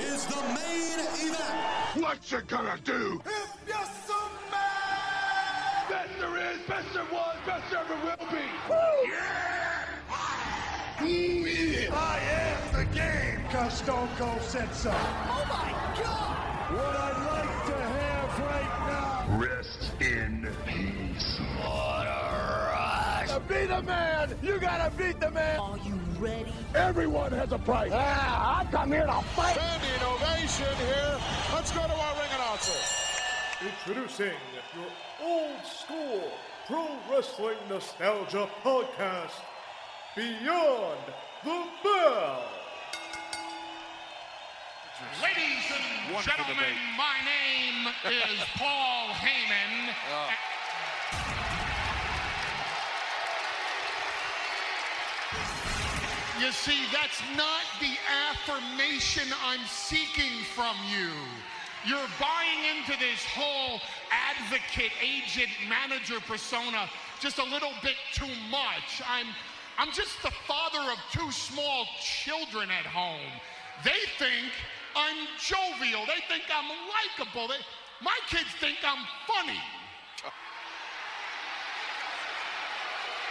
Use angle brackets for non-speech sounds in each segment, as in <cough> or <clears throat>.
is the main event. What you gonna do? If you're so mad, Best there is, best there was, best there ever will be. Yeah! Ooh, yeah. I am the game. cause Stone Cold said so. Oh my god! What I'd like to have right now. Rest in peace. What a rush. To be the man, you gotta beat the man. Are you ready? Everyone has a price. Ah, I come here to fight. Standing ovation here. Let's go to our ring announcer. Introducing your old school pro wrestling nostalgia podcast, Beyond the Bell. Ladies and Wonderful gentlemen, debate. my name is Paul Heyman. You see, that's not the affirmation I'm seeking from you. You're buying into this whole advocate, agent, manager persona just a little bit too much. I'm, I'm just the father of two small children at home. They think I'm jovial. They think I'm likable. They, my kids think I'm funny. <laughs>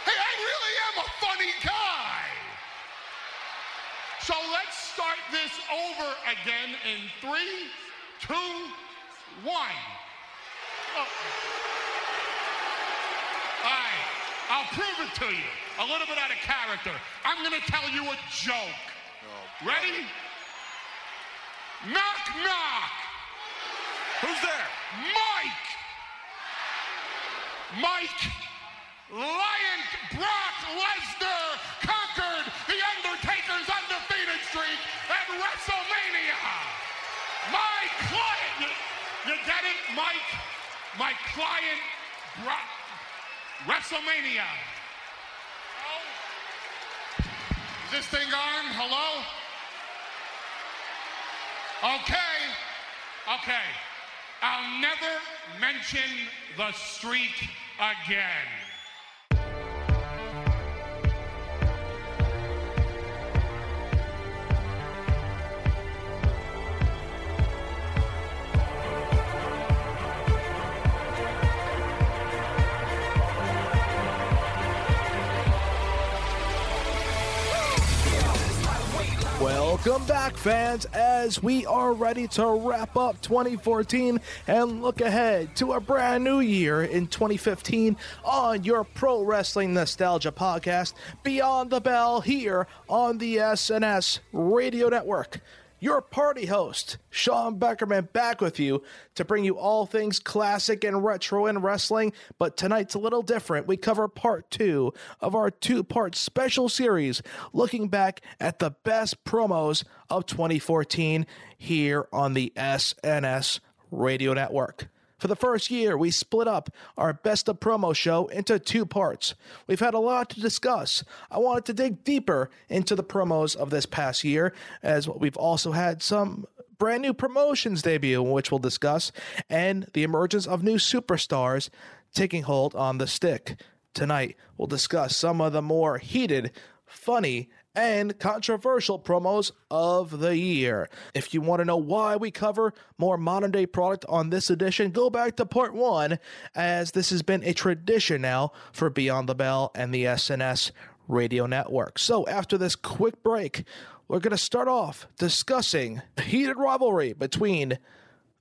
Hey, I really am a funny guy. So let's start this over again in three, two, one. Oh. All right, I'll prove it to you. A little bit out of character. I'm gonna tell you a joke. Oh, Ready? Knock, knock. Who's there? Mike. Mike. Lion Brock Lesnar conquered The Undertaker's undefeated streak at WrestleMania. My client, you, get it, Mike? My client, brought WrestleMania. Hello? Is this thing on? Hello? Okay. Okay. I'll never mention the streak again. Welcome back, fans, as we are ready to wrap up 2014 and look ahead to a brand new year in 2015 on your Pro Wrestling Nostalgia podcast, Beyond the Bell, here on the SNS Radio Network. Your party host, Sean Beckerman, back with you to bring you all things classic and retro in wrestling. But tonight's a little different. We cover part two of our two part special series looking back at the best promos of 2014 here on the SNS Radio Network. For the first year, we split up our Best of Promo show into two parts. We've had a lot to discuss. I wanted to dig deeper into the promos of this past year, as we've also had some brand new promotions debut, which we'll discuss, and the emergence of new superstars taking hold on the stick. Tonight, we'll discuss some of the more heated, funny, and controversial promos of the year. If you want to know why we cover more modern day product on this edition, go back to part one, as this has been a tradition now for Beyond the Bell and the SNS radio network. So, after this quick break, we're going to start off discussing the heated rivalry between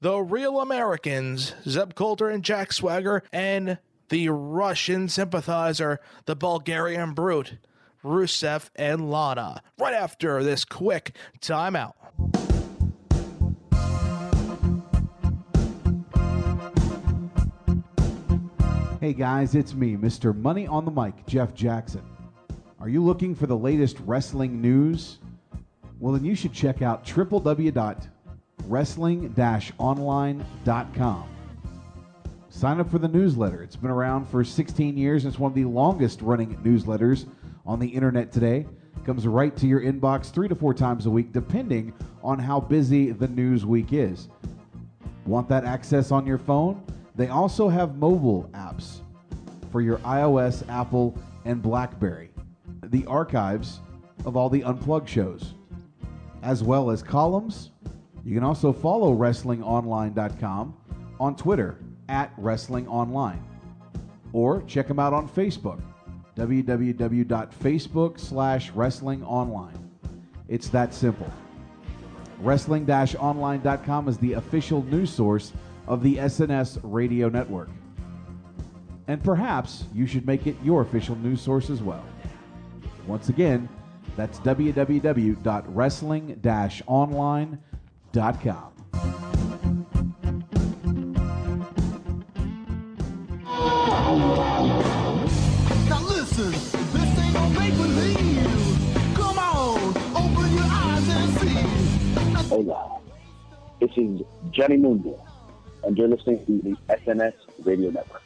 the real Americans, Zeb Colter and Jack Swagger, and the Russian sympathizer, the Bulgarian brute, Rusev and Lana. Right after this quick timeout. Hey guys, it's me, Mr. Money on the Mic, Jeff Jackson. Are you looking for the latest wrestling news? Well, then you should check out www.wrestling-online.com. Sign up for the newsletter. It's been around for 16 years. And it's one of the longest running newsletters on the internet today. Comes right to your inbox three to four times a week, depending on how busy the news week is. Want that access on your phone? They also have mobile apps for your iOS, Apple, and Blackberry. The archives of all the unplugged shows, as well as columns, You can also follow WrestlingOnline.com on Twitter at WrestlingOnline or check them out on Facebook www.facebook slash wrestlingonline. It's that simple. Wrestling-online.com is the official news source of the SNS radio network. And perhaps you should make it your official news source as well. Once again, that's www.wrestling-online.com. Now Hola, this is Johnny Mundo, and you're listening to the SNS Radio Network.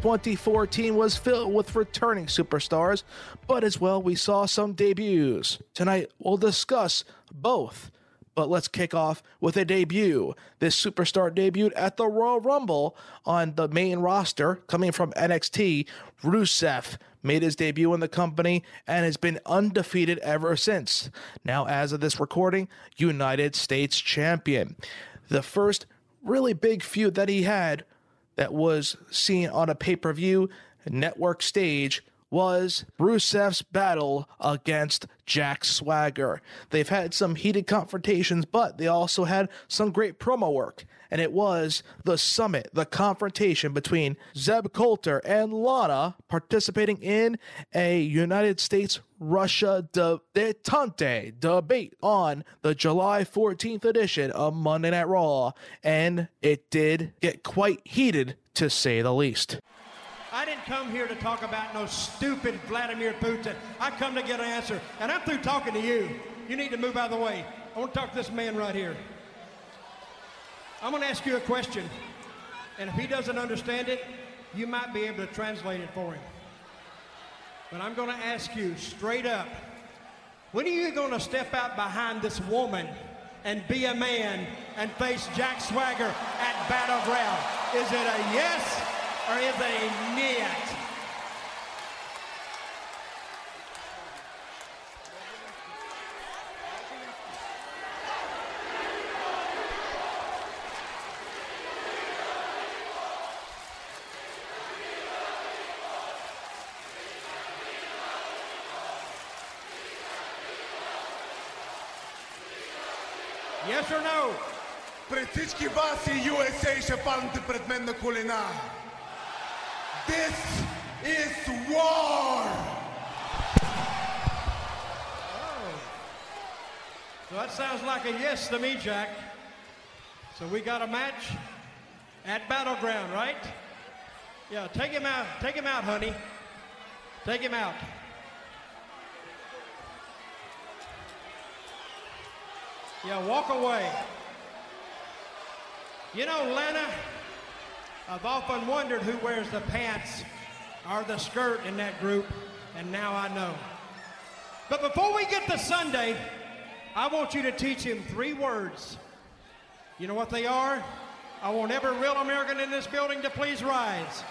2014 was filled with returning superstars, but as well, we saw some debuts. Tonight, we'll discuss both. But let's kick off with a debut. This superstar debuted at the Royal Rumble on the main roster, coming from NXT. Rusev made his debut in the company and has been undefeated ever since. Now, as of this recording, United States champion. The first really big feud that he had that was seen on a pay per view network stage was Rusev's battle against Jack Swagger. They've had some heated confrontations, but they also had some great promo work. And it was the summit, the confrontation between Zeb Colter and Lana participating in a United States Russia de- detente debate on the July 14th edition of Monday Night Raw. And it did get quite heated, to say the least. I didn't come here to talk about no stupid Vladimir Putin. I come to get an answer, and I'm through talking to you. You need to move out of the way. I want to talk to this man right here. I'm going to ask you a question, and if he doesn't understand it, you might be able to translate it for him. But I'm going to ask you straight up when are you going to step out behind this woman and be a man and face Jack Swagger at Battleground? Is it a yes or is it a niet? Yes or no? Пред всички вас и USA ще паднете пред мен на колена. This is war! Oh. So that sounds like a yes to me, Jack. So we got a match at Battleground, right? Yeah, take him out. Take him out, honey. Take him out. Yeah, walk away. You know, Lana, I've often wondered who wears the pants or the skirt in that group, and now I know. But before we get to Sunday, I want you to teach him three words. You know what they are? I want every real American in this building to please rise.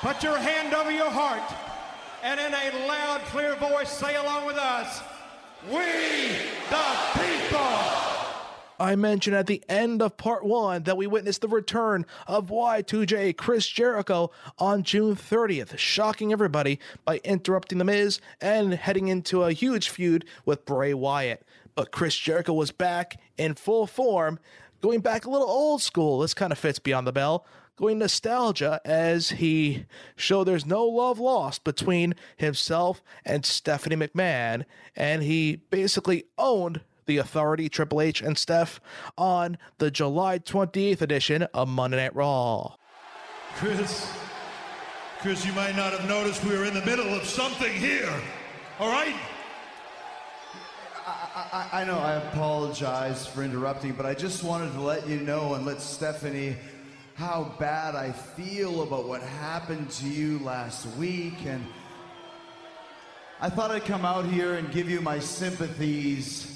Put your hand over your heart and in a loud, clear voice say along with us, We the people. I mentioned at the end of part one that we witnessed the return of Y2J Chris Jericho on June 30th, shocking everybody by interrupting The Miz and heading into a huge feud with Bray Wyatt. But Chris Jericho was back in full form, going back a little old school. This kind of fits Beyond the Bell. Going nostalgia as he showed there's no love lost between himself and Stephanie McMahon, and he basically owned the Authority, Triple H, and Steph on the July 28th edition of Monday Night Raw. Chris, Chris, you might not have noticed we were in the middle of something here. All right? I, I know I apologize for interrupting, but I just wanted to let you know and let Stephanie how bad I feel about what happened to you last week. And I thought I'd come out here and give you my sympathies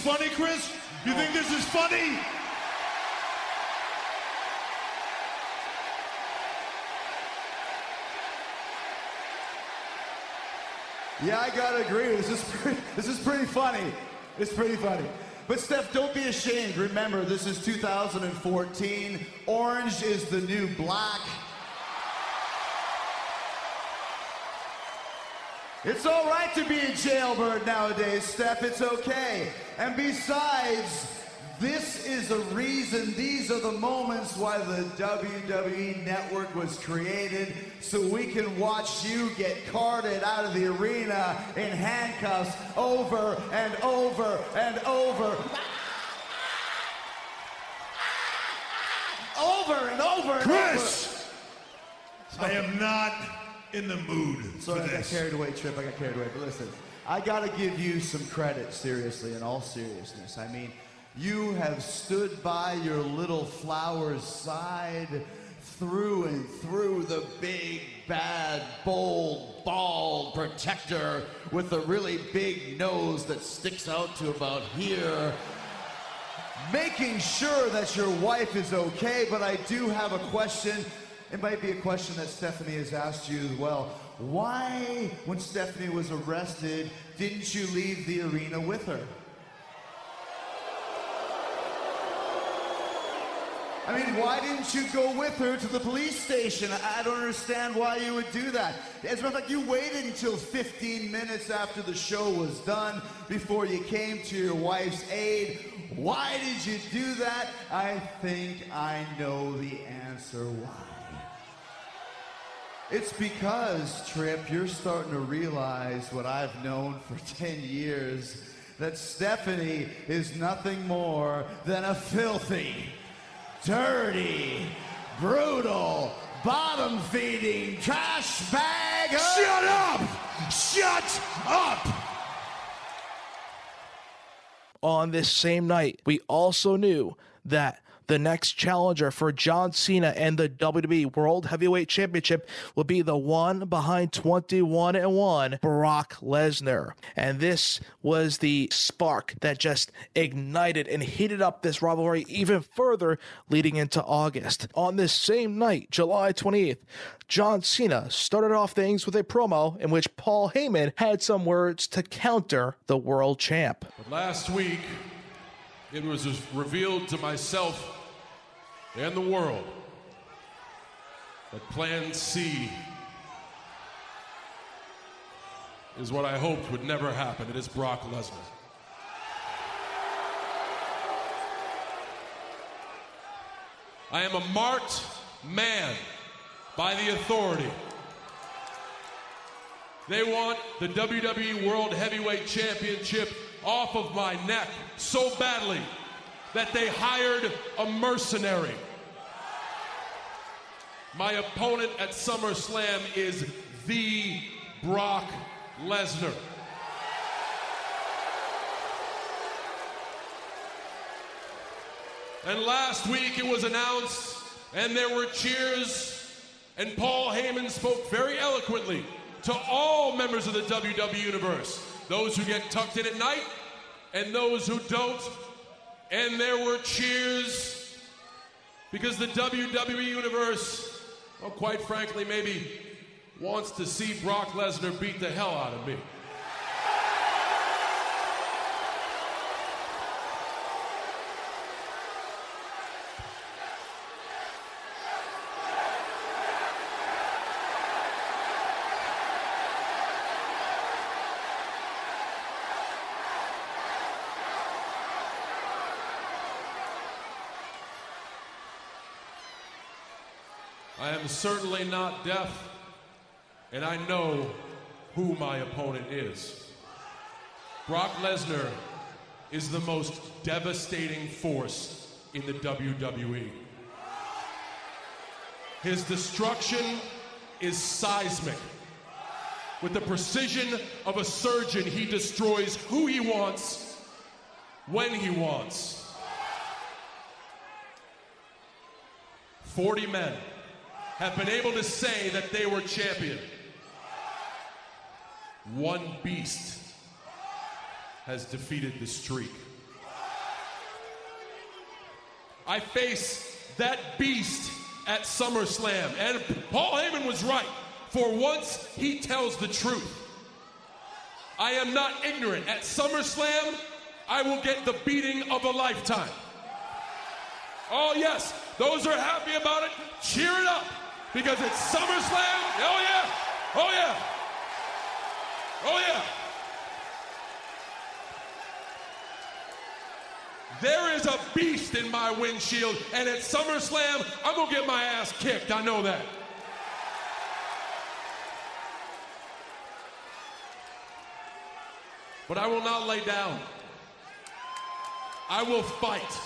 funny, Chris? You think this is funny? Yeah, I gotta agree. This is <laughs> pretty, this is pretty funny. It's pretty funny. But Steph, don't be ashamed. Remember, this is 2014. Orange is the new black. It's all right to be a jailbird nowadays, Steph. It's okay. And besides, this is a reason, these are the moments why the WWE Network was created, so we can watch you get carted out of the arena in handcuffs over and over and over. Over and over and Chris! I am not in the mood Sorry, for I got carried away, Trip. I got carried away. But listen, I got to give you some credit, seriously, in all seriousness. I mean, you have stood by your little flower's side through and through the big, bad, bold, bald protector with the really big nose that sticks out to about here. Making sure that your wife is okay, but I do have a question. It might be a question that Stephanie has asked you as well. Why, when Stephanie was arrested, didn't you leave the arena with her? I mean, why didn't you go with her to the police station? I don't understand why you would do that. As a matter of fact, you waited until 15 minutes after the show was done before you came to your wife's aid. Why did you do that? I think I know the answer why. It's because, Trip, you're starting to realize what I've known for <laughs> 10 years that Stephanie is nothing more than a filthy, dirty, brutal, bottom feeding trash bag. of- Shut up! Shut up! On this same night, we also knew that the next challenger for John Cena and the WWE World Heavyweight Championship will be the one behind 21 and 1, Brock Lesnar. And this was the spark that just ignited and heated up this rivalry even further leading into August. On this same night, July 28th, John Cena started off things with a promo in which Paul Heyman had some words to counter the world champ. But last week, it was revealed to myself and the world that Plan C is what I hoped would never happen. It is Brock Lesnar. I am a marked man by the authority. They want the WWE World Heavyweight Championship off of my neck so badly that they hired a mercenary. My opponent at SummerSlam is the Brock Lesnar. And last week it was announced, and there were cheers, and Paul Heyman spoke very eloquently to all members of the WWE Universe those who get tucked in at night, and those who don't. And there were cheers because the WWE Universe, well, quite frankly, maybe wants to see Brock Lesnar beat the hell out of me. Certainly not deaf, and I know who my opponent is. Brock Lesnar is the most devastating force in the WWE. His destruction is seismic. With the precision of a surgeon, he destroys who he wants, when he wants. 40 men have been able to say that they were champion. One beast has defeated the streak. I face that beast at SummerSlam, and Paul Heyman was right. For once, he tells the truth. I am not ignorant. At SummerSlam, I will get the beating of a lifetime. Oh, yes, those are happy about it, cheer it up because it's SummerSlam. Oh, yeah. Oh, yeah. Oh, yeah. There is a beast in my windshield, and at SummerSlam, I'm to get my ass kicked. I know that. But I will not lay down. I will fight.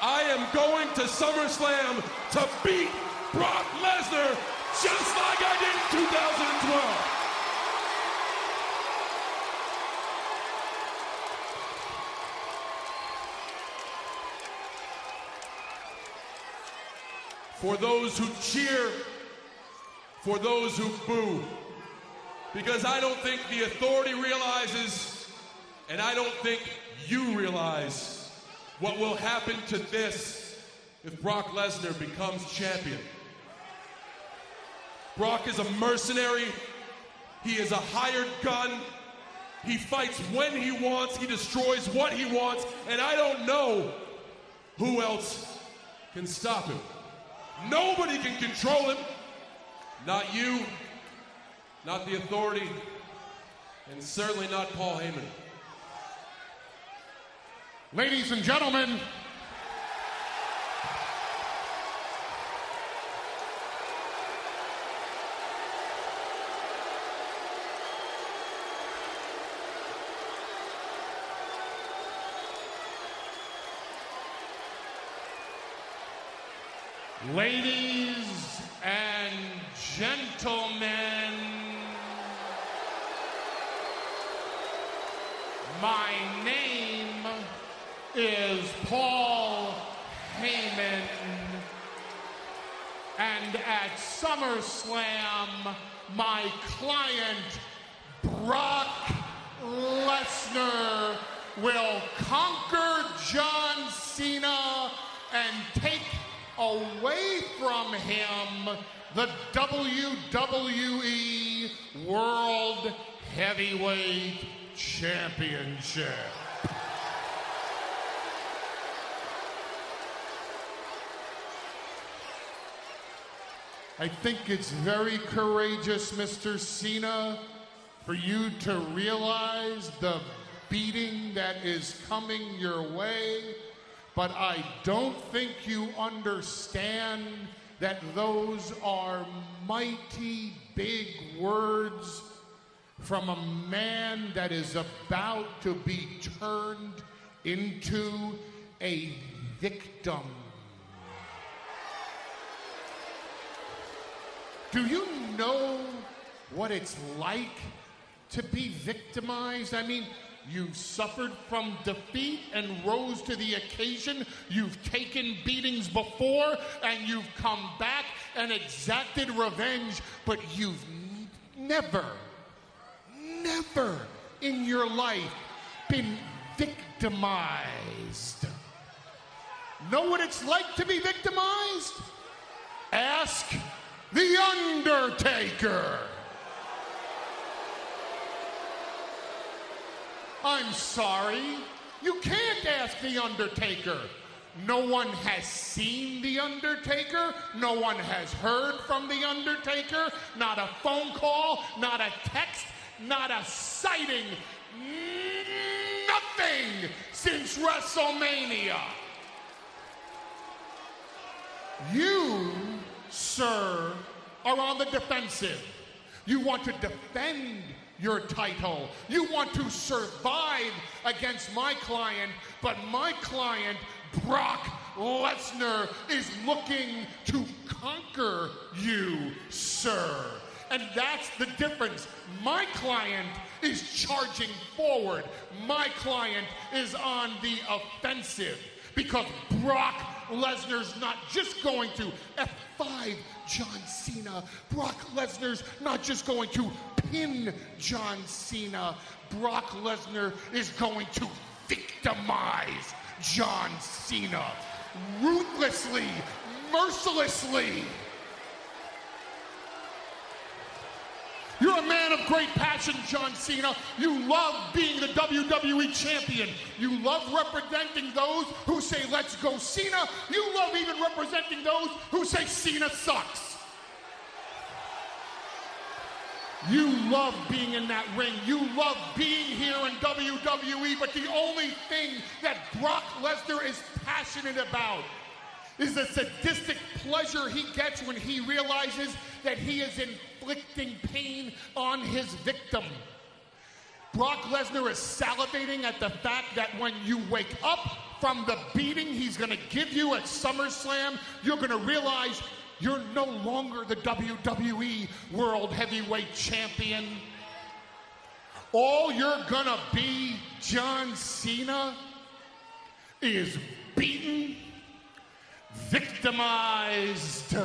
I am going to SummerSlam to beat Brock Lesnar just like I did in 2012. For those who cheer, for those who boo, because I don't think the authority realizes, and I don't think you realize what will happen to this if Brock Lesnar becomes champion. Brock is a mercenary, he is a hired gun. He fights when he wants, he destroys what he wants, and I don't know who else can stop him. Nobody can control him. Not you, not the authority, and certainly not Paul Heyman. Ladies and gentlemen, ladies and gentlemen, my name is Paul Heyman, and at SummerSlam, my client, Brock Lesnar, will conquer John Cena and take away from him the WWE World Heavyweight Championship. I think it's very courageous, Mr. Cena, for you to realize the beating that is coming your way. But I don't think you understand that those are mighty big words from a man that is about to be turned into a victim. Do you know what it's like to be victimized? I mean, you've suffered from defeat and rose to the occasion. You've taken beatings before and you've come back and exacted revenge, but you've never, never in your life been victimized. Know what it's like to be victimized? Ask The Undertaker. I'm sorry. You can't ask The Undertaker. No one has seen The Undertaker. No one has heard from The Undertaker. Not a phone call, not a text, not a sighting. Nothing since WrestleMania. You sir, are on the defensive. You want to defend your title. You want to survive against my client, but my client, Brock Lesnar, is looking to conquer you, sir. And that's the difference. My client is charging forward. My client is on the offensive because Brock Lesnar's not just going to F5 John Cena. Brock Lesnar's not just going to pin John Cena. Brock Lesnar is going to victimize John Cena ruthlessly, mercilessly. You're a man of great passion, John Cena. You love being the WWE champion. You love representing those who say, let's go Cena. You love even representing those who say Cena sucks. You love being in that ring. You love being here in WWE, but the only thing that Brock Lesnar is passionate about is the sadistic pleasure he gets when he realizes that he is inflicting pain on his victim. Brock Lesnar is salivating at the fact that when you wake up from the beating he's going to give you at SummerSlam, you're going to realize you're no longer the WWE World Heavyweight Champion. All you're going to be, John Cena, is beaten, victimized,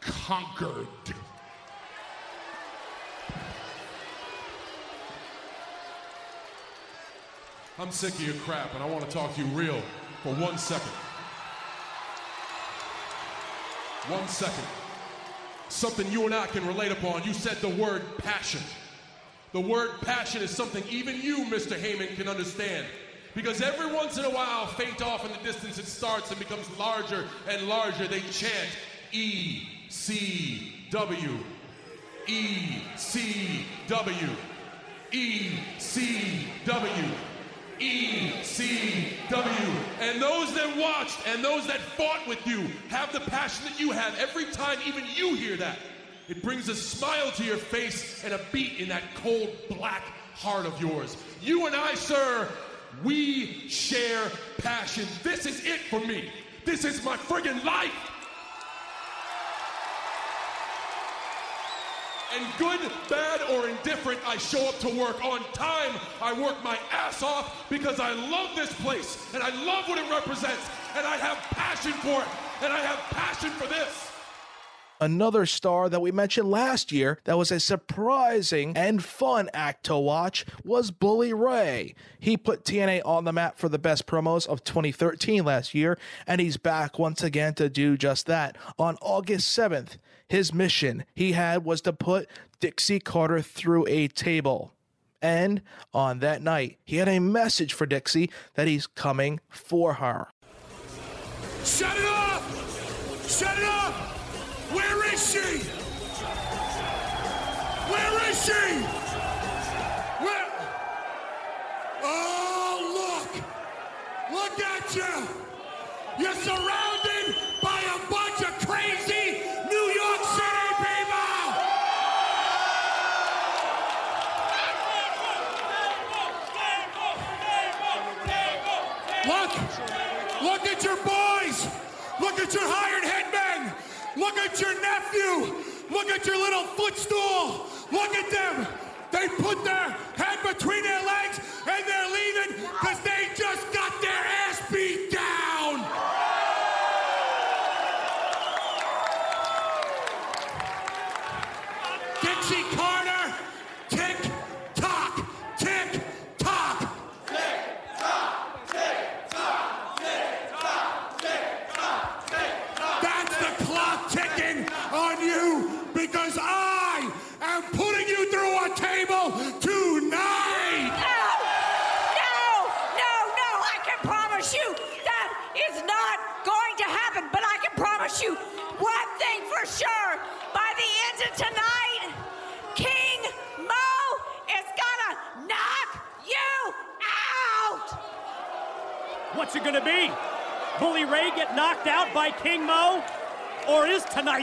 conquered. I'm sick of your crap, and I want to talk to you real for one second. One second. Something you and I can relate upon. You said the word passion. The word passion is something even you, Mr. Heyman, can understand. Because every once in a while, faint off in the distance, it starts and becomes larger and larger. They chant E C W. E C W. E C W. ECW. And those that watched and those that fought with you have the passion that you have every time even you hear that. It brings a smile to your face and a beat in that cold black heart of yours. You and I, sir, we share passion. This is it for me. This is my friggin' life. And good, bad, or indifferent, I show up to work on time. I work my ass off because I love this place and I love what it represents and I have passion for it and I have passion for this. Another star that we mentioned last year that was a surprising and fun act to watch was Bully Ray. He put TNA on the map for the best promos of 2013 last year, and he's back once again to do just that. On August 7th, his mission he had was to put Dixie Carter through a table. And on that night, he had a message for Dixie that he's coming for her. Shut it off! Shut it off! Where is she? Where is she? Where? Oh, look! Look at you! You're surrounded by a bunch of crazy New York City people! Look! Look at your boys! Look at your hired! Look at your nephew! Look at your little footstool! Look at them! They put their head between their legs and they're leaving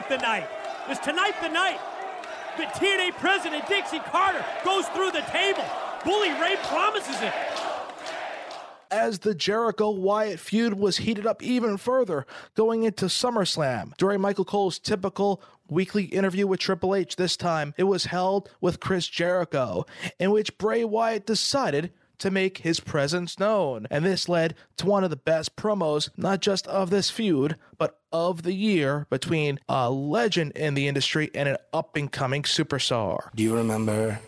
the night? Is tonight the night that TNA President Dixie Carter goes through the table? Bully Ray promises it. as the Jericho Wyatt feud was heated up even further going into SummerSlam. During Michael Cole's typical weekly interview with Triple H this time, it was held with Chris Jericho, in which Bray Wyatt decided to make his presence known. And this led to one of the best promos, not just of this feud, but of the year between a legend in the industry and an up and coming superstar. Do you remember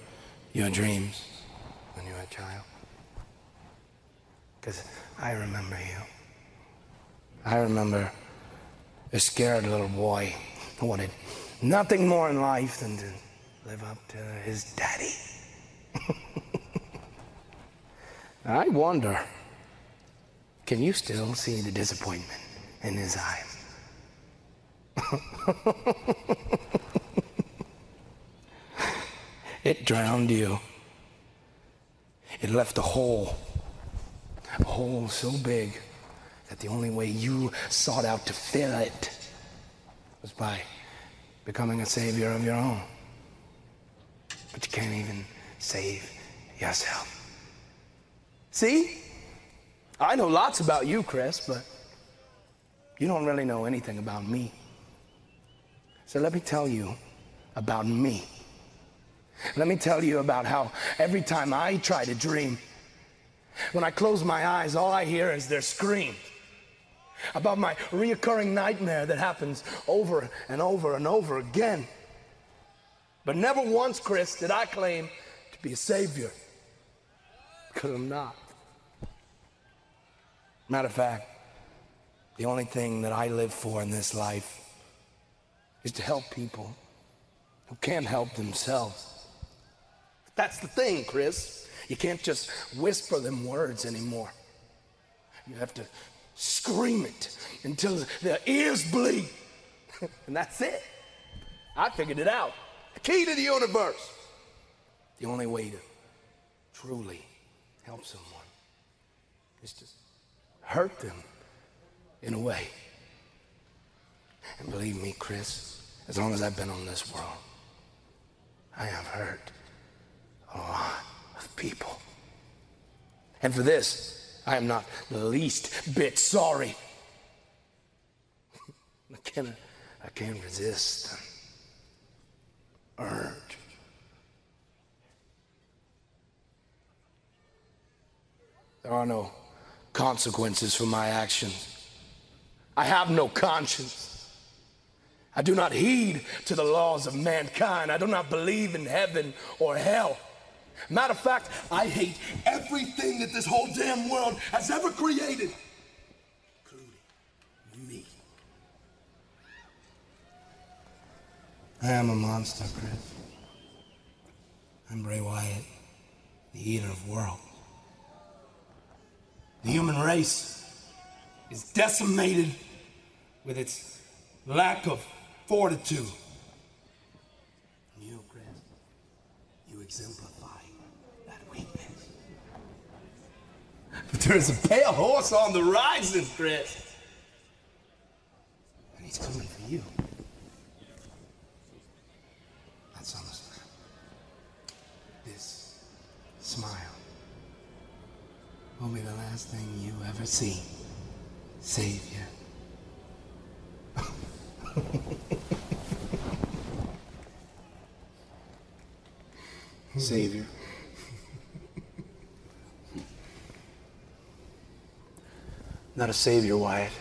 your dreams when you were a child? Because I remember you. I remember a scared little boy who wanted nothing more in life than to live up to his daddy. <laughs> I wonder, can you still see the disappointment in his eyes? <laughs> it drowned you. It left a hole. A hole so big that the only way you sought out to fill it was by becoming a savior of your own. But you can't even save yourself. See? I know lots about you, Chris, but you don't really know anything about me. So let me tell you about me. Let me tell you about how every time I try to dream, when I close my eyes, all I hear is their scream. About my reoccurring nightmare that happens over and over and over again. But never once, Chris, did I claim to be a savior. Because I'm not. Matter of fact, the only thing that I live for in this life is to help people who can't help themselves. That's the thing, Chris. You can't just whisper them words anymore. You have to scream it until their ears bleed. <laughs> and that's it. I figured it out. The key to the universe. The only way to truly help someone is to hurt them in a way. And believe me, Chris, as long as I've been on this world, I have hurt a lot of people. And for this, I am not the least bit sorry. <laughs> I can't, I can't resist the urge. There are no consequences for my actions. I have no conscience. I do not heed to the laws of mankind. I do not believe in heaven or hell. Matter of fact, I hate everything that this whole damn world has ever created, including me. I am a monster, Chris. I'm Bray Wyatt, the eater of worlds. The human race is decimated with its lack of fortitude. You, Chris, you exemplify that weakness. But there's a pale horse on the horizon, Chris. And he's coming for you. Will be the last thing you ever see, Savior. Savior. Not a savior, Wyatt.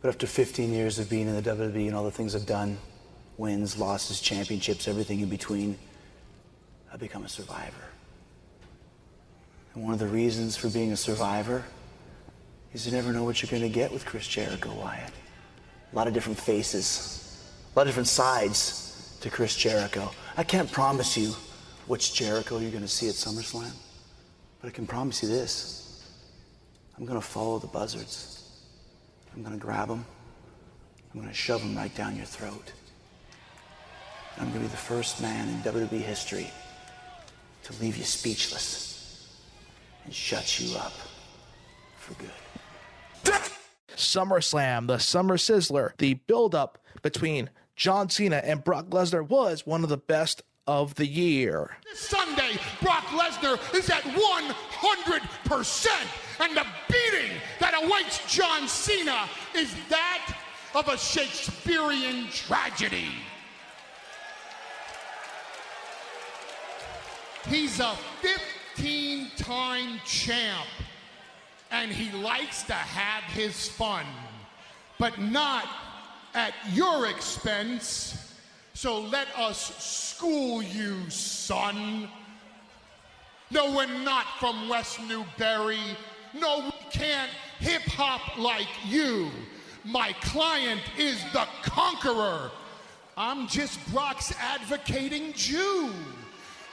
But after 15 years of being in the WWE and all the things I've done wins, losses, championships, everything in between I've become a survivor. And one of the reasons for being a survivor is you never know what you're going to get with Chris Jericho, Wyatt. A lot of different faces, a lot of different sides to Chris Jericho. I can't promise you which Jericho you're going to see at SummerSlam, but I can promise you this. I'm going to follow the buzzards. I'm going to grab them. I'm going to shove them right down your throat. I'm going to be the first man in WWE history to leave you speechless and shut you up for good. SummerSlam, the Summer Sizzler, the build-up between John Cena and Brock Lesnar was one of the best of the year. This Sunday, Brock Lesnar is at 100%, and the beating that awaits John Cena is that of a Shakespearean tragedy. He's a 15 time champ, and he likes to have his fun, but not at your expense. So let us school you, son. No, we're not from West Newbury. No, we can't hip hop like you. My client is the conqueror. I'm just Brock's advocating Jew.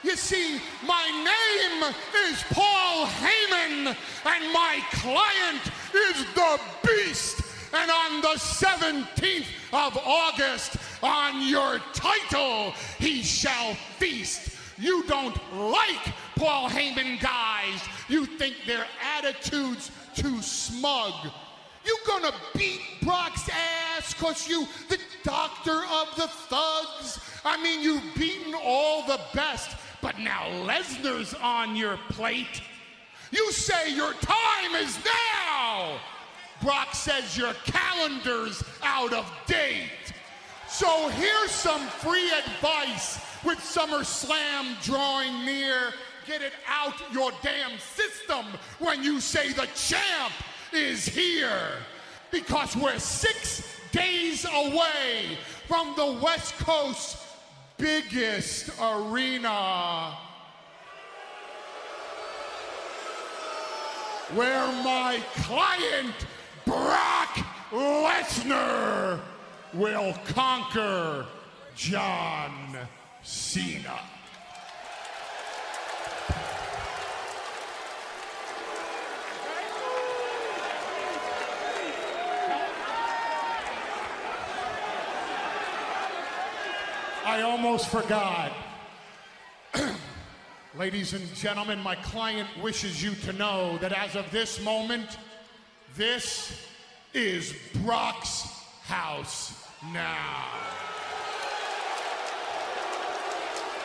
You see, my name is Paul Heyman, and my client is the Beast. And on the 17th of August, on your title, he shall feast. You don't like Paul Heyman guys. You think their attitude's too smug. You gonna beat Brock's ass cause you the doctor of the thugs? I mean, you've beaten all the best, but now Lesnar's on your plate. You say your time is now. Brock says your calendar's out of date. So here's some free advice with SummerSlam drawing near. Get it out your damn system when you say the champ is here. Because we're six days away from the West Coast biggest arena. Where my client, Brock Lesnar, will conquer John Cena. I almost forgot. <clears throat> Ladies and gentlemen, my client wishes you to know that as of this moment, this is Brock's house now.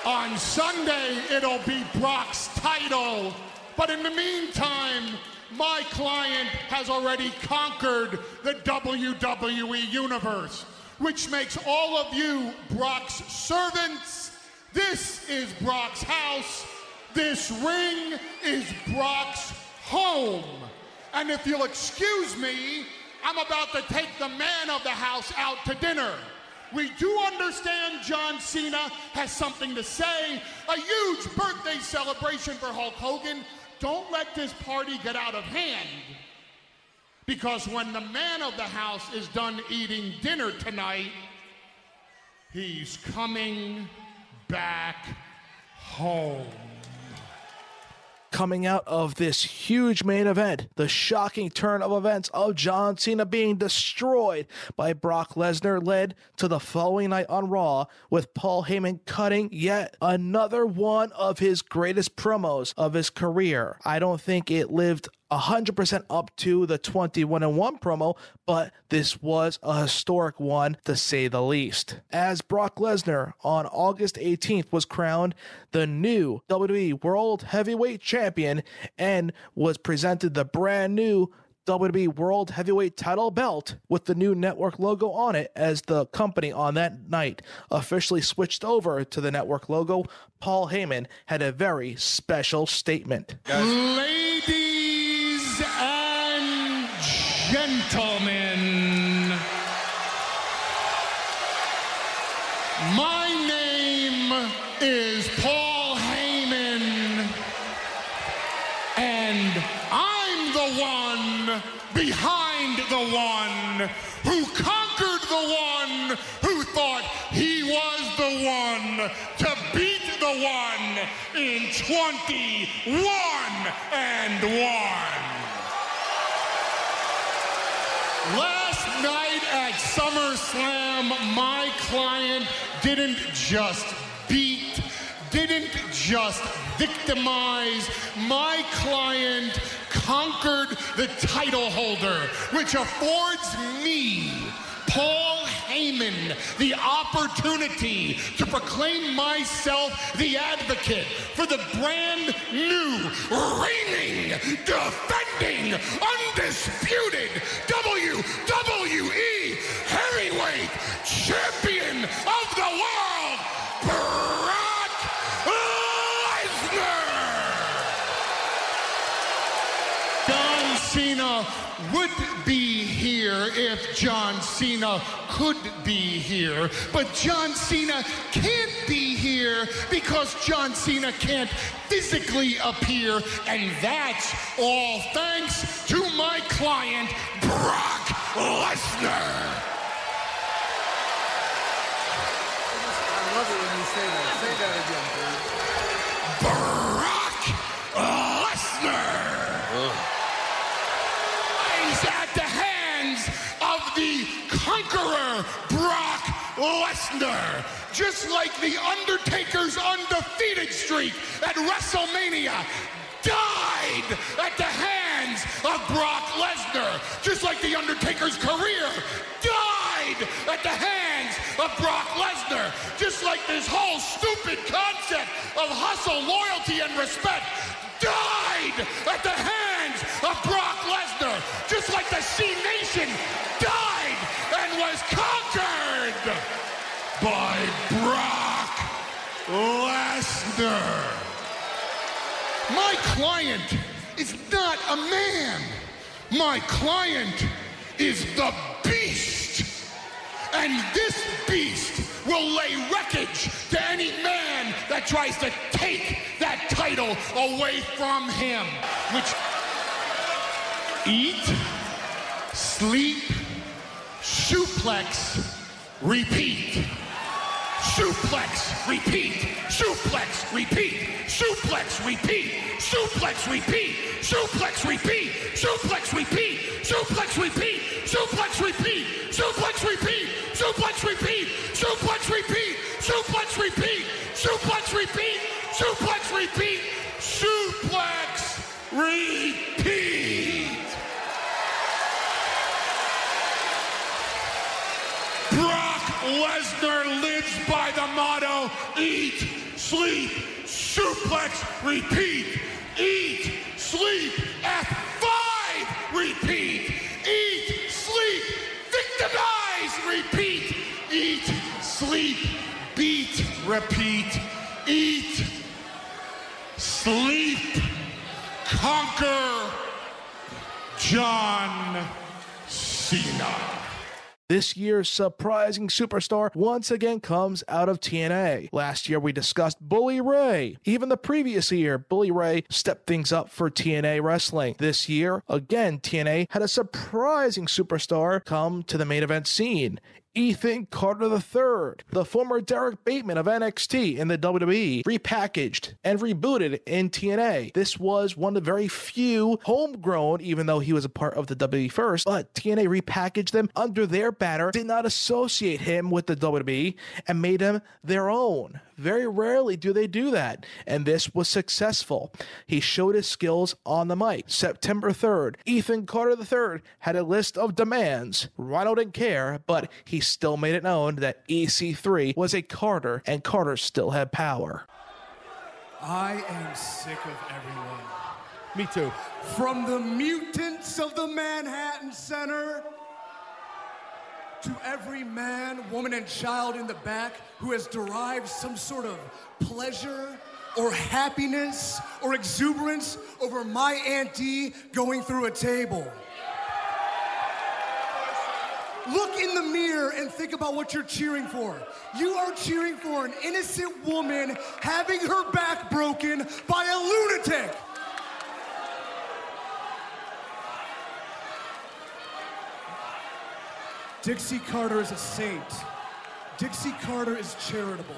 On Sunday, it'll be Brock's title. But in the meantime, my client has already conquered the WWE Universe, which makes all of you Brock's servants. This is Brock's house. This ring is Brock's home. And if you'll excuse me, I'm about to take the man of the house out to dinner. We do understand John Cena has something to say, a huge birthday celebration for Hulk Hogan. Don't let this party get out of hand. Because when the man of the house is done eating dinner tonight, he's coming back home. coming out of this huge main event, the shocking turn of events of John Cena being destroyed by Brock Lesnar led to the following night on Raw with Paul Heyman cutting yet another one of his greatest promos of his career. I don't think it lived 100% up to the 21 and 1 promo, but this was a historic one to say the least. As Brock Lesnar on August 18th was crowned the new WWE World Heavyweight Champion and was presented the brand new WWE World Heavyweight title belt with the new network logo on it as the company on that night officially switched over to the network logo. Paul Heyman had a very special statement. Ladies and gentlemen, my name is Paul Heyman, and I'm the one behind the one who conquered the one who thought he was the one to beat the one in 21 and 1. Last night at SummerSlam, my client didn't just beat, didn't just victimize. My client conquered the title holder, which affords me, Paul Heyman, the opportunity to proclaim myself the advocate for the brand new, reigning, defending, undisputed WWE heavyweight champion of the world, Brock Lesnar. John Cena would if John Cena could be here, but John Cena can't be here because John Cena can't physically appear, and that's all thanks to my client, Brock Lesnar. I love it when you say that. Say that again, Lesnar. Just like The Undertaker's undefeated streak at WrestleMania died at the hands of Brock Lesnar. Just like The Undertaker's career died at the hands of Brock Lesnar. Just like this whole stupid concept of hustle, loyalty, and respect died at the hands of Brock Lesnar. Just like the Cenation died and was conquered by Brock Lesnar. My client is not a man. My client is the beast. And this beast will lay wreckage to any man that tries to take that title away from him. Which eat, sleep, suplex, repeat. Suplex, repeat. Suplex, repeat. Suplex, repeat. Suplex, repeat. Suplex, repeat. Suplex, repeat. Suplex, repeat. Suplex, repeat. Suplex, repeat. Suplex, repeat. Suplex, repeat. Suplex, repeat. Suplex, repeat. Suplex, repeat. Suplex, repeat. Brock Lesnar lives by the motto eat, sleep, suplex, repeat. Eat, sleep, F5, repeat. Eat, sleep, victimize, repeat. Eat, sleep, beat, repeat. Eat, sleep, conquer, John Cena. This year's surprising superstar once again comes out of TNA. Last year we discussed Bully Ray. Even the previous year, Bully Ray stepped things up for TNA wrestling. This year, again, TNA had a surprising superstar come to the main event scene. Ethan Carter III, the former Derrick Bateman of NXT in the WWE, repackaged and rebooted in TNA. This was one of the very few homegrown, even though he was a part of the WWE first, but TNA repackaged them under their banner, did not associate him with the WWE, and made him their own. Very rarely do they do that, and this was successful. He showed his skills on the mic. September 3rd, Ethan Carter III had a list of demands. Rhino didn't care, but he still made it known that EC3 was a Carter, and Carter still had power. I am sick of everyone. Me too. From the mutants of the Manhattan Center to every man, woman, and child in the back who has derived some sort of pleasure or happiness or exuberance over my auntie going through a table. Look in the mirror and think about what you're cheering for. You are cheering for an innocent woman having her back broken by a lunatic. Dixie Carter is a saint. Dixie Carter is charitable.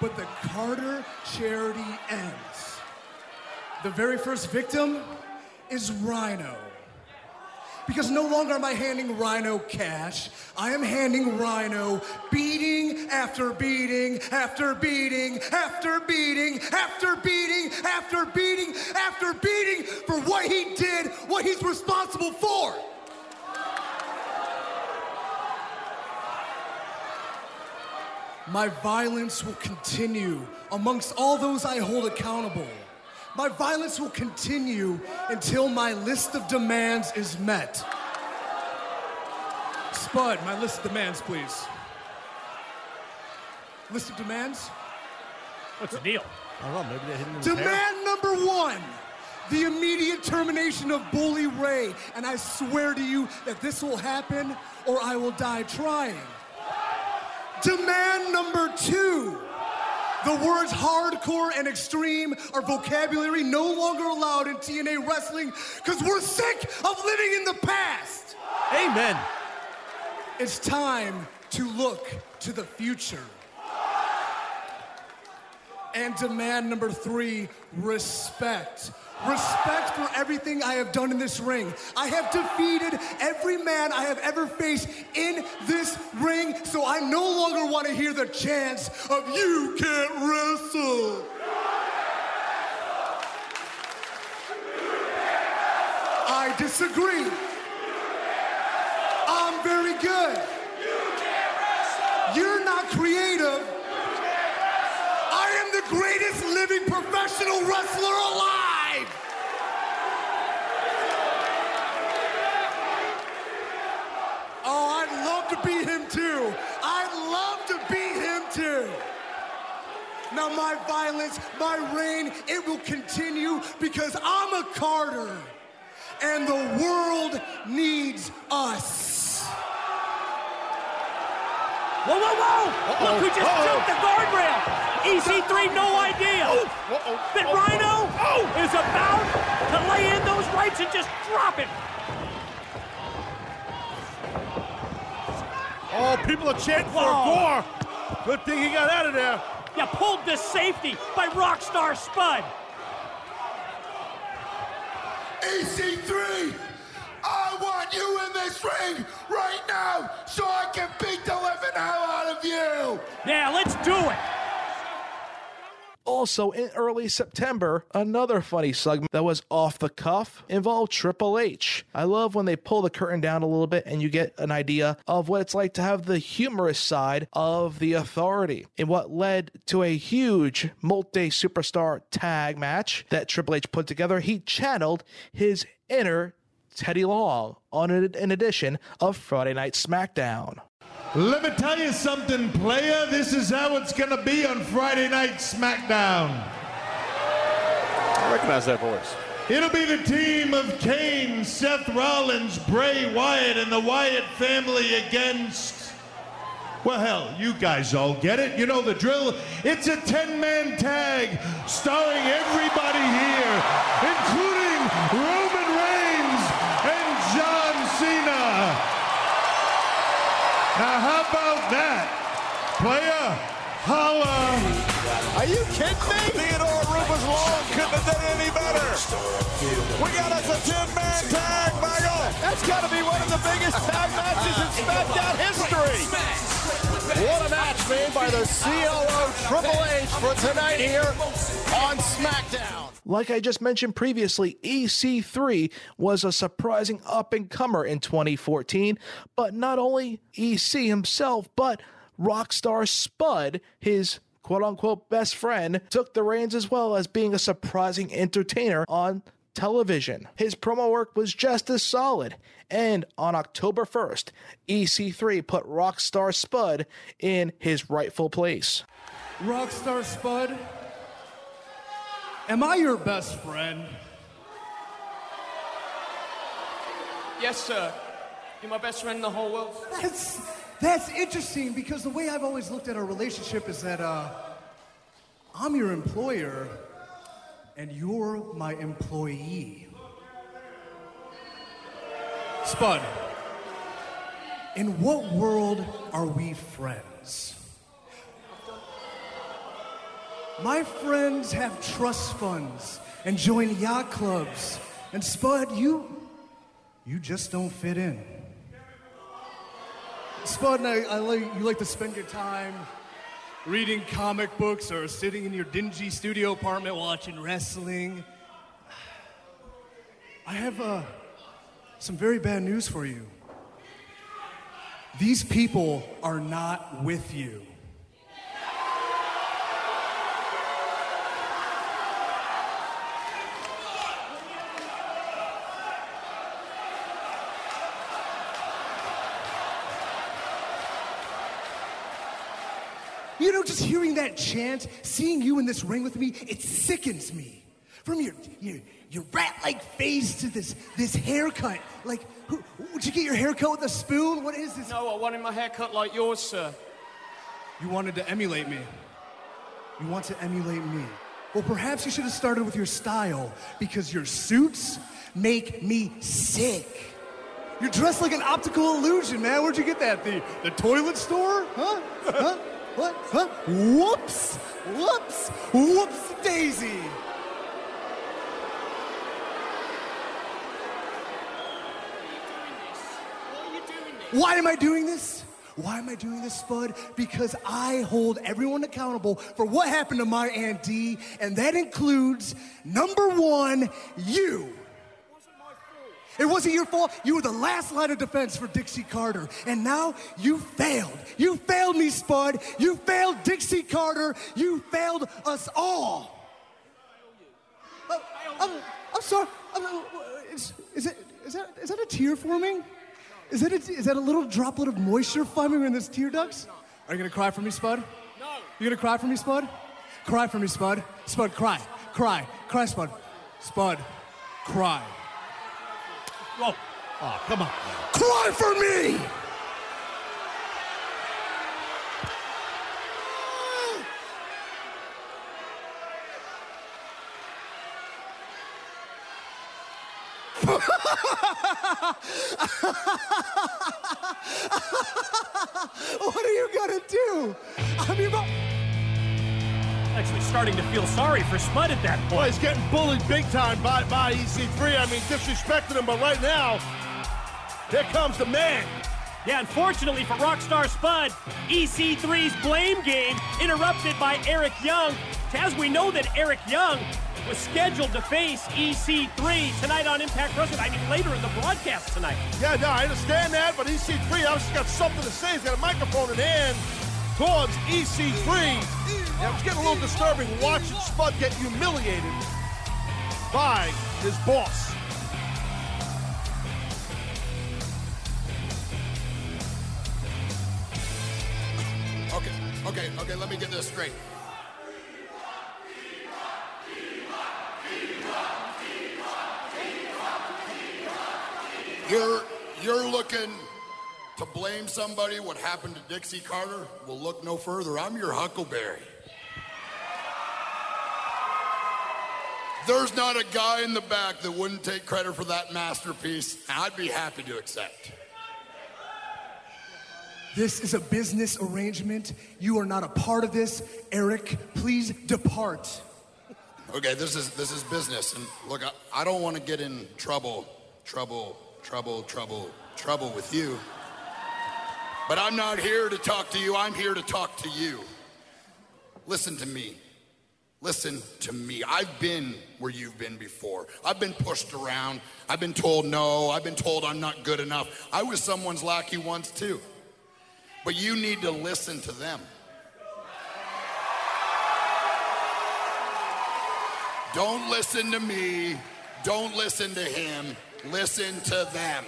But the Carter charity ends. The very first victim is Rhino. Because no longer am I handing Rhino cash. I am handing Rhino beating after beating after beating after beating after beating after beating after beating for what he did, what he's responsible for. My violence will continue amongst all those I hold accountable. My violence will continue until my list of demands is met. Spud, my list of demands, please. List of demands? What's the deal? I don't know. Maybe they hit him in his hair. Demand number one the immediate termination of Bully Ray. And I swear to you that this will happen or I will die trying. Demand number two the words hardcore and extreme are vocabulary no longer allowed in TNA wrestling because we're sick of living in the past. Amen. It's time to look to the future. And demand number three respect. Respect for everything I have done in this ring. I have defeated every man I have ever faced in this ring, so I no longer want to hear the chants of you can't wrestle. I disagree. I'm very good. You're not creative. I am the greatest living professional wrestler alive. Oh, I'd love to beat him too. I'd love to beat him too. Now, my violence, my reign, it will continue because I'm a Carter and the world needs us. Whoa, whoa, whoa! Look who just Uh-oh. jumped the guardrail! EC3, no idea! Oh, that oh, Rhino oh. is about to lay in those rights and just drop it! Oh, people are chanting for Whoa. Gore. Good thing he got out of there. You pulled the safety by Rockstar Spud! EC3, I want you in this ring right now so I can beat the living hell out of you. Yeah, let's do it! Also, in early September, another funny segment that was off the cuff involved Triple H. I love when they pull the curtain down a little bit and you get an idea of what it's like to have the humorous side of the authority in what led to a huge multi superstar tag match that Triple H put together. He channeled his inner Teddy Long on an an edition of Friday Night SmackDown. Let me tell you something, player. This is how it's going to be on Friday Night SmackDown. I recognize that voice. It'll be the team of Kane, Seth Rollins, Bray Wyatt, and the Wyatt family against. Well, hell, you guys all get it. You know the drill. It's a 10 man tag starring everybody here, including Now, how about that? Player, holla. Are you kidding me? Theodore Rufus Long couldn't have done any better. We got us a 10-man tag, Michael. That's got to be one of the biggest tag matches in SmackDown history. What a match made by the COO Triple H for tonight here on SmackDown. Like I just mentioned previously, EC3 was a surprising up and comer in 2014, but not only EC himself, but Rockstar Spud, his quote unquote best friend, took the reins as well as being a surprising entertainer on television. His promo work was just as solid. And on October 1st, EC3 put Rockstar Spud in his rightful place. Rockstar Spud, am I your best friend? Yes, sir. You're my best friend in the whole world. That's that's interesting because the way I've always looked at our relationship is that uh, I'm your employer and you're my employee. Spud, in what world are we friends? My friends have trust funds and join yacht clubs. And Spud, you you just don't fit in. Spud, I, I like, you like to spend your time reading comic books or sitting in your dingy studio apartment watching wrestling. I have uh, some very bad news for you. These people are not with you. Know, just hearing that chant, seeing you in this ring with me, it sickens me. From your your, your rat-like face to this this haircut. Like, who, would you get your haircut with a spoon? What is this? No, I wanted my hair cut like yours, sir. You wanted to emulate me. You want to emulate me. Well, perhaps you should have started with your style because your suits make me sick. You're dressed like an optical illusion, man. Where'd you get that? The the toilet store? Huh? Huh? What? Huh? Whoops! Whoops! Whoops daisy! Why am I doing this? Why am I doing this, Spud? Because I hold everyone accountable for what happened to my Aunt D, and that includes number one, you. It wasn't your fault. You were the last line of defense for Dixie Carter. And now you failed. You failed me, Spud. You failed Dixie Carter. You failed us all. Oh, I'm, I'm sorry. I'm, is, is, it, is, that, is that a tear forming? Is that, a, is that a little droplet of moisture forming in this tear ducts? Are you going to cry for me, Spud? No. You going to cry for me, Spud? Cry for me, Spud. Spud, cry. Cry. Cry, Spud. Spud, cry. Whoa. Oh, come on. Cry for me! <laughs> what are you gonna do? I mean, Actually, starting to feel sorry for Spud at that point. Well, he's getting bullied big time by, by EC3. I mean, disrespecting him, but right now, here comes the man. Yeah, unfortunately for Rockstar Spud, EC3's blame game interrupted by Eric Young. As we know that Eric Young was scheduled to face EC3 tonight on Impact Wrestling. I mean, later in the broadcast tonight. Yeah, no, I understand that, but EC3 obviously got something to say. He's got a microphone in hand towards EC3. Yeah, it's getting a little disturbing watching Spud get humiliated by his boss. Okay, okay, okay, let me get this straight. You're you're looking to blame somebody what happened to Dixie Carter? Well, look no further. I'm your Huckleberry. There's not a guy in the back that wouldn't take credit for that masterpiece, and I'd be happy to accept. This is a business arrangement. You are not a part of this. Eric, please depart. Okay, this is this is business, and look, I, I don't want to get in trouble, trouble, trouble, trouble, trouble with you. But I'm not here to talk to you. I'm here to talk to you. Listen to me. Listen to me. I've been where you've been before. I've been pushed around. I've been told no. I've been told I'm not good enough. I was someone's lackey once too. But you need to listen to them. Don't listen to me. Don't listen to him. Listen to them.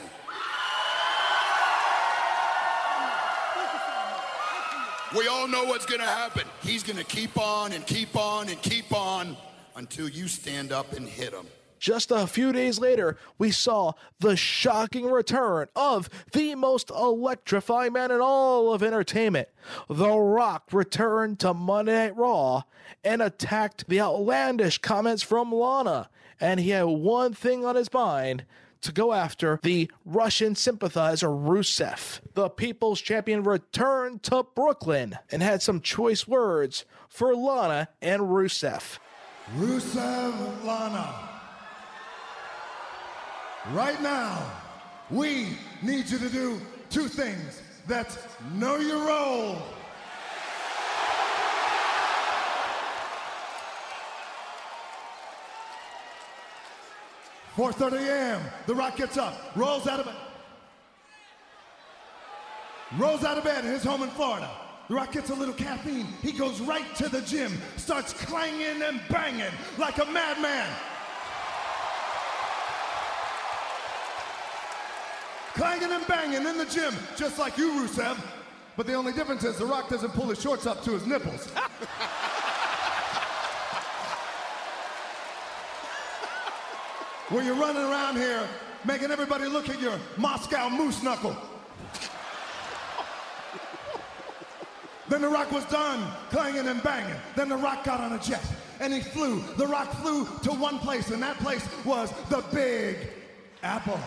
We all know what's going to happen. He's going to keep on and keep on and keep on until you stand up and hit him. Just a few days later, we saw the shocking return of the most electrifying man in all of entertainment. The Rock returned to Monday Night Raw and attacked the outlandish comments from Lana. And he had one thing on his mind to go after the Russian sympathizer Rusev. The People's Champion returned to Brooklyn and had some choice words for Lana and Rusev. Rusev Lana. Right now, we need you to do two things. That's know your role. Four thirty a.m. The Rock gets up, rolls out of bed, rolls out of bed in his home in Florida. The Rock gets a little caffeine. He goes right to the gym, starts clanging and banging like a madman. clanging and banging in the gym, just like you, Rusev. But the only difference is The Rock doesn't pull his shorts up to his nipples. <laughs> Where you're running around here making everybody look at your Moscow moose knuckle. Then The Rock was done clanging and banging. Then The Rock got on a jet and he flew. The Rock flew to one place, and that place was the Big Apple.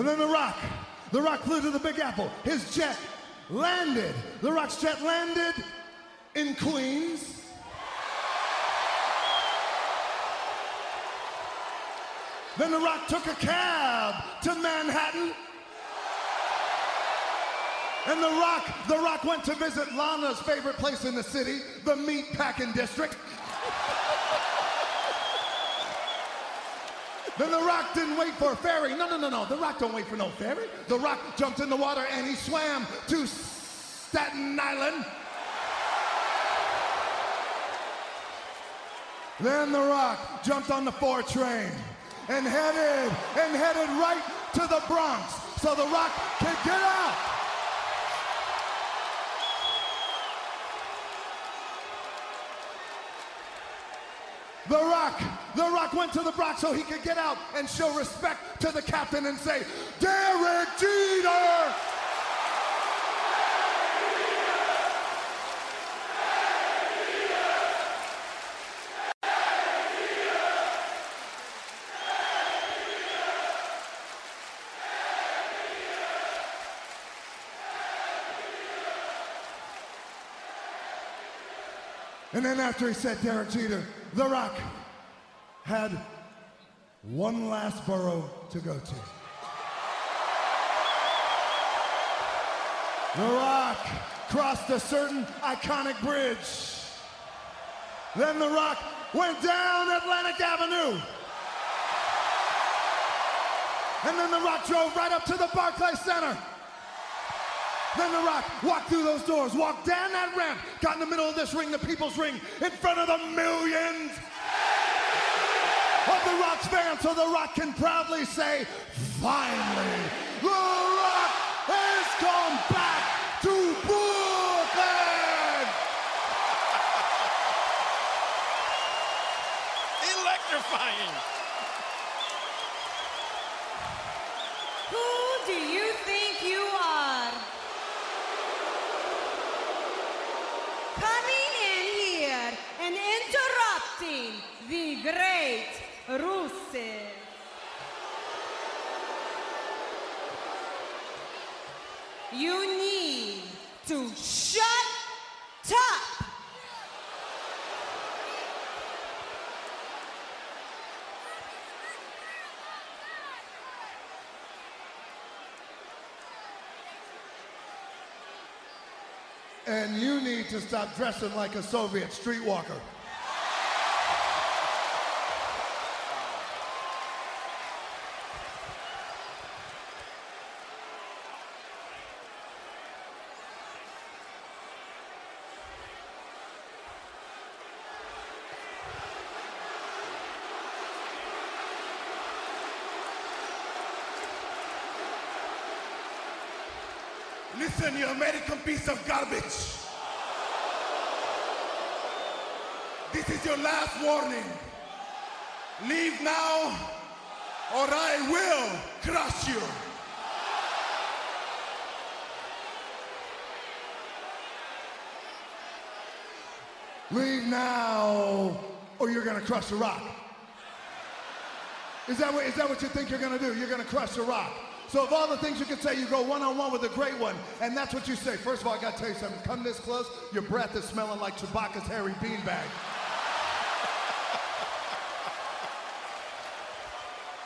And then The Rock, The Rock flew to the Big Apple. His jet landed. The Rock's jet landed in Queens. Then The Rock took a cab to Manhattan. And The Rock, The Rock went to visit Lana's favorite place in the city, the Meat Packing District. <laughs> Then The Rock didn't wait for a ferry. No, no, no, no. The Rock don't wait for no ferry. The Rock jumped in the water and he swam to Staten Island. Then The Rock jumped on the four train and headed and headed right to the Bronx so The Rock could get out. The Rock, The Rock went to the Bronx so he could get out and show respect to the captain and say, Derek Jeter! And then after he said Derek Jeter, The Rock had one last borough to go to. The Rock crossed a certain iconic bridge. Then The Rock went down Atlantic Avenue. And then The Rock drove right up to the Barclays Center. Then The Rock walked through those doors, walked down that ramp, got in the middle of this ring, the people's ring, in front of the millions of The Rock's fans, so The Rock can proudly say, finally, The Rock has come back to Brooklyn! Electrifying. Who do you think you are? Coming in here and interrupting the great Rusev. You need to shut up. And you need to stop dressing like a Soviet streetwalker. Listen, you American piece of garbage. This is your last warning. Leave now, or I will crush you. Leave now, or you're gonna crush the rock. Is that what, is that what you think you're gonna do? You're gonna crush the rock. So of all the things you could say, you go one-on-one with a great one, and that's what you say. First of all, I gotta tell you something. Come this close, your breath is smelling like Chewbacca's hairy beanbag.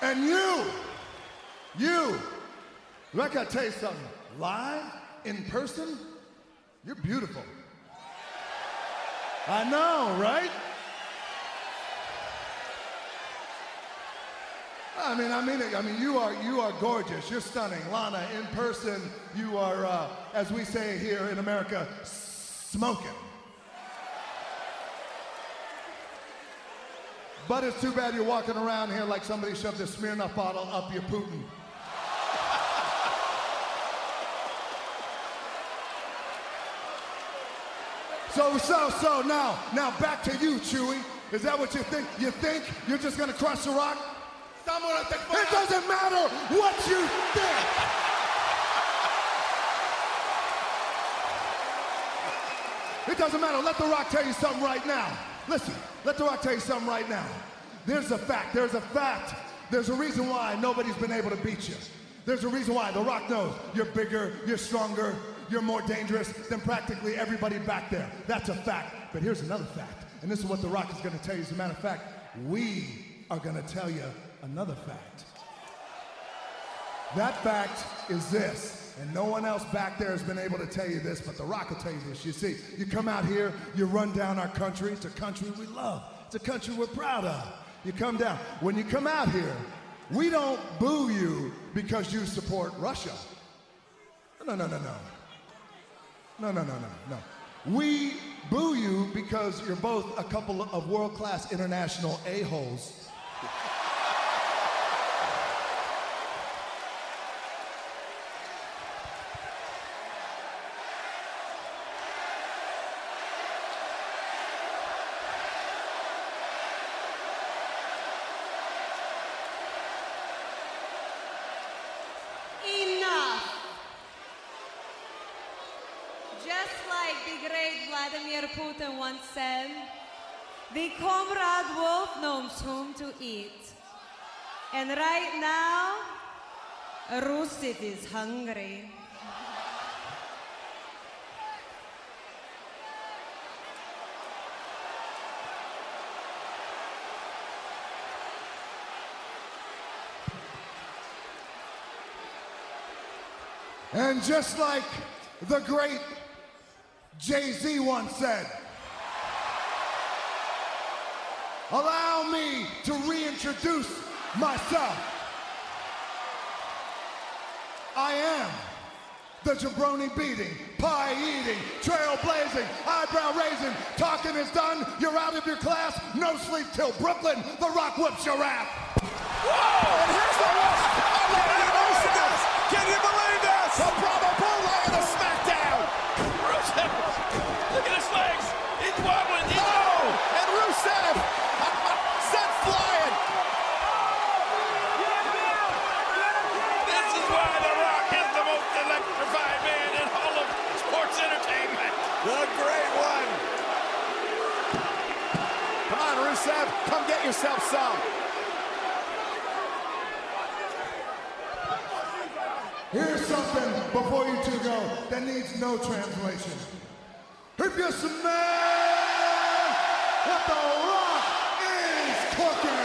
and you, you, I gotta tell you something. Live, in person, you're beautiful. I know, right? I mean, I mean. I mean, you are you are gorgeous. You're stunning, Lana. In person, you are, uh, as we say here in America, smoking. But it's too bad you're walking around here like somebody shoved a Smirnoff bottle up your Putin. So, so, so now, now back to you, Chewy. Is that what you think? You think you're just gonna crush the rock? It doesn't matter what you think. It doesn't matter. Let The Rock tell you something right now. Listen, let The Rock tell you something right now. There's a fact. There's a fact. There's a reason why nobody's been able to beat you. There's a reason why. The Rock knows you're bigger, you're stronger, you're more dangerous than practically everybody back there. That's a fact. But here's another fact. And this is what The Rock is going to tell you. As a matter of fact, we are going to tell you another fact. That fact is this, and no one else back there has been able to tell you this, but The Rock will tell you this. You see, you come out here, you run down our country. It's a country we love. It's a country we're proud of. You come down. When you come out here, we don't boo you because you support Russia. No, no, no, no. No, no, no, no, no. We boo you because you're both a couple of world-class international a-holes. Enough! Just like the great Vladimir once said, the comrade wolf knows whom to eat. And right now, Rusev is hungry. And just like the great Jay Z once said, allow me to reintroduce myself. I am the jabroni beating, pie eating, trailblazing, eyebrow raising, talking is done, you're out of your class, no sleep till Brooklyn, the rock whips your ass. Whoa! And here's the Rock. Oh, look at Rusev. Can you believe this? The Bravo Bulldog of the SmackDown. Rusev, look at his legs. He's wobbling. He's Oh, and Rusev sent flying. This is why The Rock is the most electrified man in all of sports entertainment. The great one. Come on, Rusev. Come get yourself some. Here's something before you two go that needs no translation. If you smell what the rock is cooking.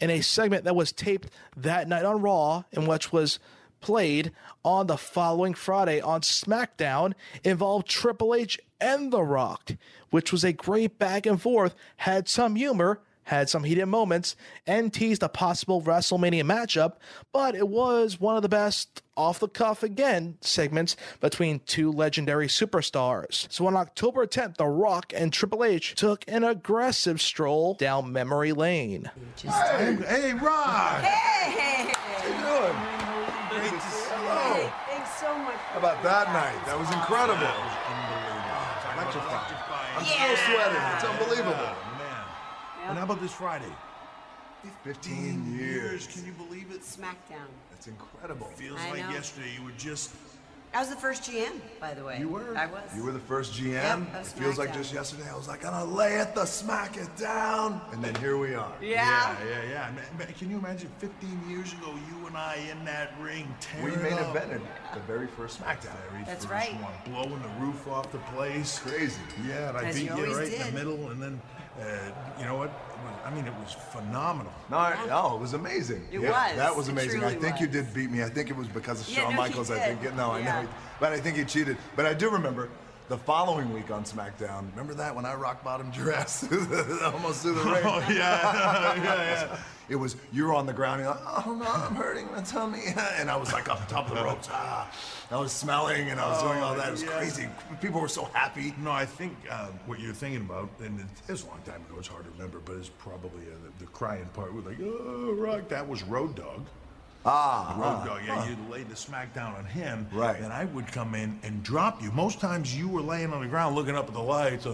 in a segment that was taped that night on Raw and which was played on the following Friday on SmackDown involved Triple H and The Rock, which was a great back and forth, had some humor, had some heated moments, and teased a possible WrestleMania matchup, but it was one of the best off the cuff again segments between two legendary superstars. So on October 10th, The Rock and Triple H took an aggressive stroll down memory lane. Hey, hey, Rod. Hey! How you doing? Great to see Hey, you. thanks so much. How about that night? That was incredible. Electrifying. I'm still sweating. It's unbelievable. And how about this Friday? 15 years. Can you believe it? SmackDown. That's incredible. Feels I like know. yesterday. You were just I was the first GM, by the way. You were? I was. You were the first GM. Yep, it of feels like just yesterday. I was like, gonna lay it the smack it down, and then here we are. Yeah, yeah, yeah. Ma- ma- Can you imagine 15 years ago, you and I in that ring We tearing main up? evented the very first SmackDown. Very That's first right. One, blowing the roof off the place. Crazy. Yeah, and I As beat you you always right in the middle, and then, uh, you know what? Was- I mean, it was phenomenal. No, no, it was amazing. It Yeah, was. That was amazing. I truly think you did beat me. I think it was because of Yeah, Shawn no, he Michaels. I think. did. No, I know. But I think he cheated. But I do remember the following week on SmackDown. Remember that when I rock bottomed your ass <laughs> almost through the ring? Oh, yeah, <laughs> yeah, yeah. It was you're on the ground. You're like, oh no, I'm hurting my tummy, <laughs> and I was like up the top of the ropes. Ah, I was smelling and I was doing all that. It was Oh, yeah. crazy. People were so happy. No, I think uh, what you're thinking about, and it is a long time ago, it's hard to remember, but it's probably uh, the, the crying part with like, oh, Rock, that was Road Dog. Ah, Road ah, Dog, yeah, ah. you'd lay the smack down on him, Right. and I would come in and drop you. Most times you were laying on the ground looking up at the lights. Uh,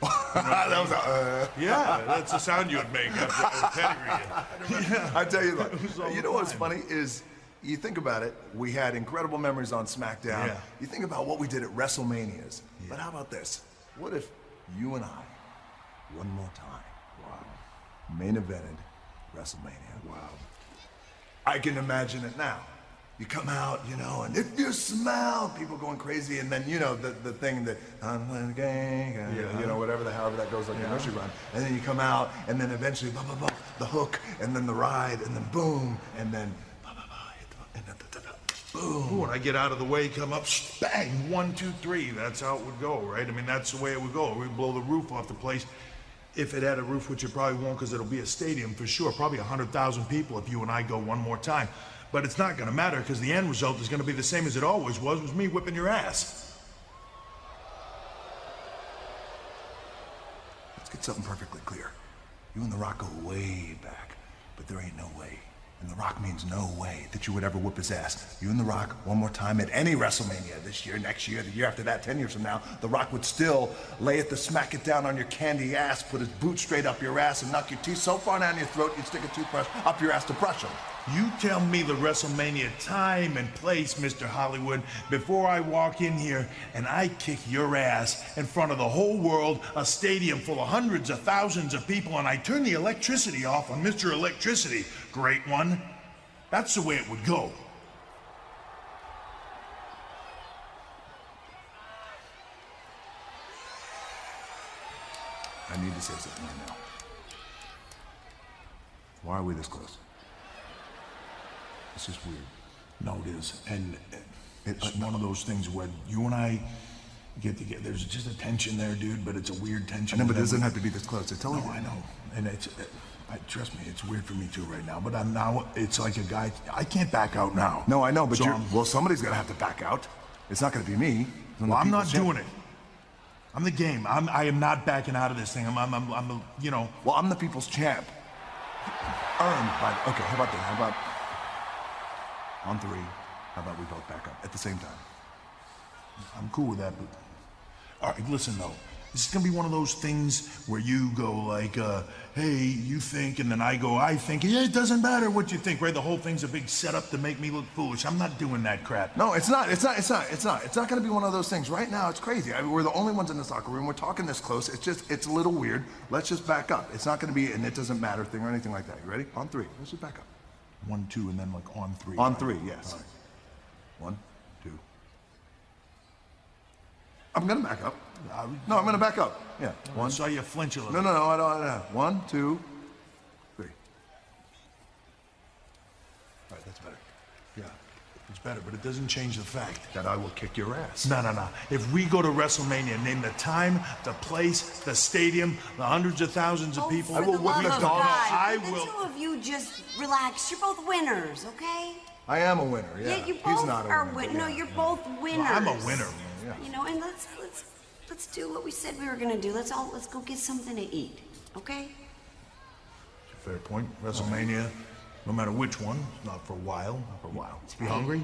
<laughs> that was a, uh, yeah, that's the sound you would make after pedigree. <laughs> Yeah. I tell you, look, <laughs> It was all you know what's funny is you think about it. We had incredible memories on SmackDown. Yeah. You think about what we did at WrestleManias. Yeah. But how about this? What if you and I, one more time, wow, main evented WrestleMania? Wow. I can imagine it now. You come out, you know, and if you smell, people going crazy, and then you know the, the thing that I'm the gang, uh, Yeah. you know, whatever the however that goes like the Yeah. nursery rhyme, and then you come out, and then eventually, blah blah blah, the hook, and then the ride, and then boom, and then blah blah blah, hit the, and then da, da, da, boom. Ooh, when I get out of the way, come up, bang, one, two, three. That's how it would go, right? I mean, that's the way it would go. We'd blow the roof off the place. If it had a roof, which it probably won't, because it'll be a stadium for sure, probably 100,000 people if you and I go one more time. But it's not going to matter because the end result is going to be the same as it always was, was me whipping your ass. Let's get something perfectly clear. You and The Rock go way back, but there ain't no way. And The Rock means no way that you would ever whoop his ass. You and The Rock, one more time at any WrestleMania this year, next year, the year after that, 10 years from now, The Rock would still lay it to smack it down on your candy ass, put his boot straight up your ass, and knock your teeth so far down your throat you'd stick a toothbrush up your ass to brush them. You tell me the WrestleMania time and place, Mr. Hollywood, before I walk in here and I kick your ass in front of the whole world, a stadium full of hundreds of thousands of people, and I turn the electricity off on Mr. Electricity. Great one. That's the way it would go. I need to say something right now. Why are we this close? It's just weird. No, it is. And it's one of those things where you and I get together. There's just a tension there, dude, but it's a weird tension. I know, but it doesn't have to be this close. It's totally No, I know. And it's, uh, I, trust me, it's weird for me too right now. But I'm now, it's like a guy, I can't back out now. No, I know, but So you're, I'm- well, somebody's gonna have to back out. It's not gonna be me. Well, I'm not doing it. I'm the game. I'm, I am not backing out of this thing. I'm, I'm, I'm, I'm a, you know. Well, I'm the people's champ. Earned by. Okay, how about that? How about on three? How about we both back up at the same time? I'm cool with that, but all right, listen though. This is gonna be one of those things where you go like, uh, "Hey, you think," and then I go, "I think." Yeah, it doesn't matter what you think, right? The whole thing's a big setup to make me look foolish. I'm not doing that crap. No, it's not. It's not. It's not. It's not. It's not going to be one of those things. Right now, it's crazy. I mean, we're the only ones in this locker room. We're talking this close. It's just. It's a little weird. Let's just back up. It's not going to be an it doesn't matter thing or anything like that. You ready? On three. Let's just back up. One, two, and then like on three. On right? three. Yes. Right. One, two. I'm going to back up. No, I'm going to back up. Yeah. One. I saw you flinch a little. No, no, no. I don't. I don't. One, two, three. All right, that's better. Yeah, it's better, but it doesn't change the fact that I will kick your ass. No, no, no. If we go to WrestleMania, name the time, the place, the stadium, the hundreds of thousands of oh, people. For the love of God, I the will. two of you just relax. You're both winners, okay? I am a winner. Yeah. you He's not a are winner. win- yeah. No, you're both winners. I'm a winner. Yeah. You know, and let's let's let's do what we said we were gonna do. Let's all let's go get something to eat, okay? Fair point. WrestleMania, no matter which one, not for a while. Not for a while. You hungry?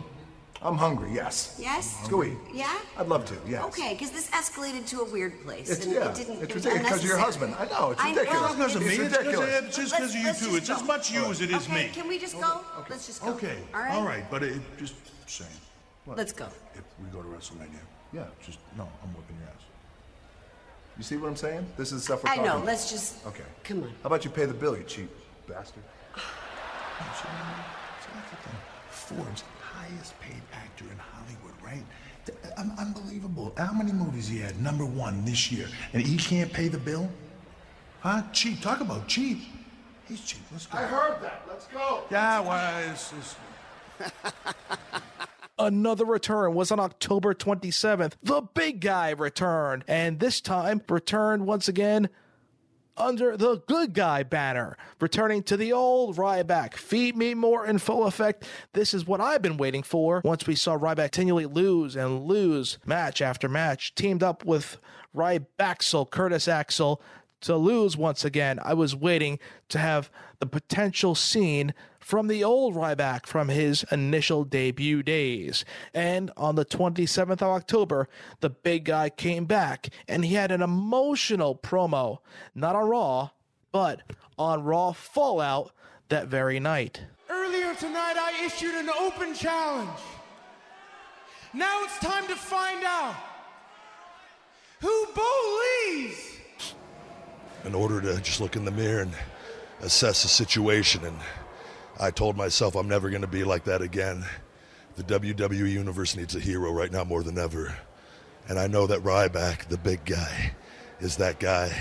I'm hungry. Yes. Yes. Let's go eat. Yeah. I'd love to. Yes. Okay, because this escalated to a weird place. It's- and yeah, it didn't. it's it was ridiculous 'cause of your husband. I know, it's I ridiculous. well, It's not because of me. it's- It's 'cause of- let's- it's just 'cause of you let's two. just It's as much you as it is okay, me. Can we just go? Let's just go. Okay. All right. All right, but it just saying. What? Let's go. If we go to WrestleMania, yeah, just no, I'm whipping your ass. You see what I'm saying? This is stuff we're I know. talking- Let's just. Okay. Come on. How about you pay the bill, you cheap bastard? No, so, so that's the thing. Forbes, highest paid actor in Hollywood, right? Th- un- unbelievable. How many movies he had? Number one this year, and he can't pay the bill? Huh? Cheap. Talk about cheap. He's cheap. Let's go. I heard that. Let's go. Yeah, well, it's, it's Another return was on October 27th. The big guy returned, and this time returned once again under the good guy banner, returning to the old Ryback. Feed me more in full effect. This is what I've been waiting for. Once we saw Ryback continually lose and lose match after match, teamed up with Rybaxel, Curtis Axel, to lose once again. I was waiting to have the potential scene from the old Ryback from his initial debut days. And on the 27th of October, the big guy came back and he had an emotional promo, not on Raw, but on Raw Fallout that very night. Earlier tonight, I issued an open challenge. Now it's time to find out who believes. in order to just look in the mirror and assess the situation. And I told myself I'm never going to be like that again. The WWE Universe needs a hero right now more than ever. And I know that Ryback, the big guy, is that guy.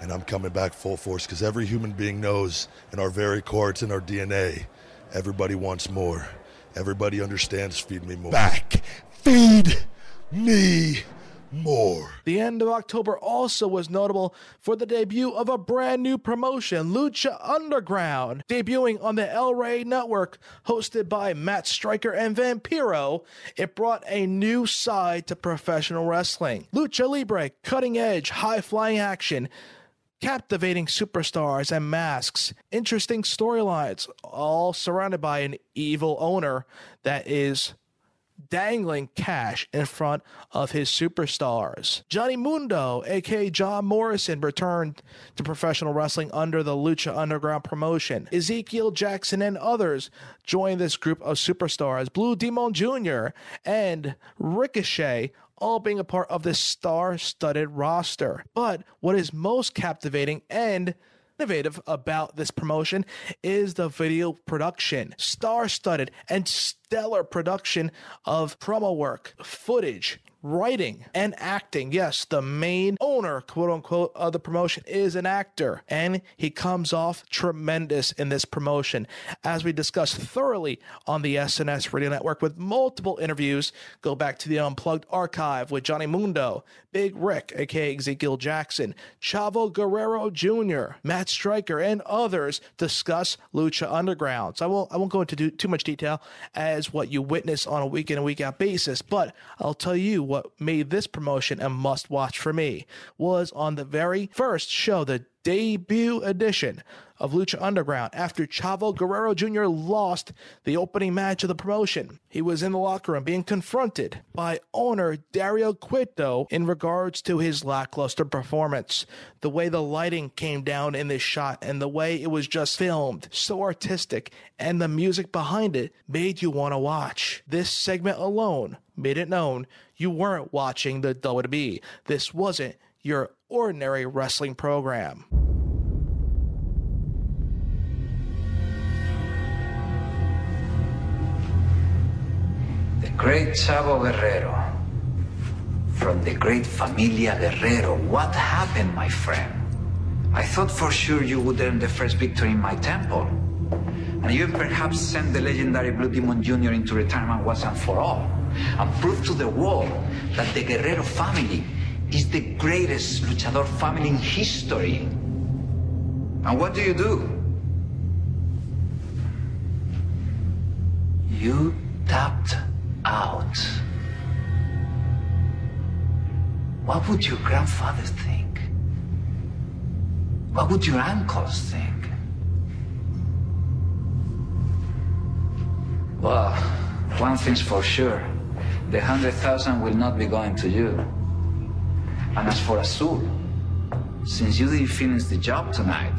And I'm coming back full force because every human being knows in our very core, it's in our DNA. Everybody wants more. Everybody understands feed me more. Back. Feed me more. The end of October also was notable for the debut of a brand new promotion, Lucha Underground, debuting on the El Rey network, hosted by Matt Striker and Vampiro. It brought a new side to professional wrestling. Lucha Libre, cutting edge, high flying action. Captivating superstars and masks, interesting storylines, all surrounded by an evil owner that is dangling cash in front of his superstars. Johnny Mundo, aka John Morrison, returned to professional wrestling under the Lucha Underground promotion. Ezekiel Jackson and others joined this group of superstars. Blue Demon Jr. and Ricochet all being a part of this star studded roster. But what is most captivating and innovative about this promotion is the video production, star studded and stellar production of promo work, footage, writing, and acting. Yes, the main owner, quote unquote, of the promotion is an actor, and he comes off tremendous in this promotion. As we discussed thoroughly on the SNS Radio Network with multiple interviews, go back to the Unplugged archive with Johnny Mundo, Big Rick, aka Ezekiel Jackson, Chavo Guerrero Jr., Matt Striker, and others discuss Lucha Underground. So I won't I won't go into too much detail as what you witness on a week in and week out basis, but I'll tell you what made this promotion a must watch for me was on the very first show, the debut edition of Lucha Underground after Chavo Guerrero Jr. lost the opening match of the promotion. He was in the locker room being confronted by owner Dario Cueto in regards to his lackluster performance. The way the lighting came down in this shot and the way it was just filmed, so artistic, and the music behind it made you want to watch. This segment alone made it known you weren't watching the WWE. This wasn't your ordinary wrestling program. The great Chavo Guerrero. From the great Familia Guerrero. What happened, my friend? I thought for sure you would earn the first victory in my temple. And even perhaps send the legendary Blue Demon Jr. into retirement once and for all. And prove to the world that the Guerrero family is the greatest luchador family in history. And what do you do? You tapped out. What would your grandfather think? What would your uncles think? Well, one thing's for sure. The hundred thousand will not be going to you. And as for Azul, since you didn't finish the job tonight,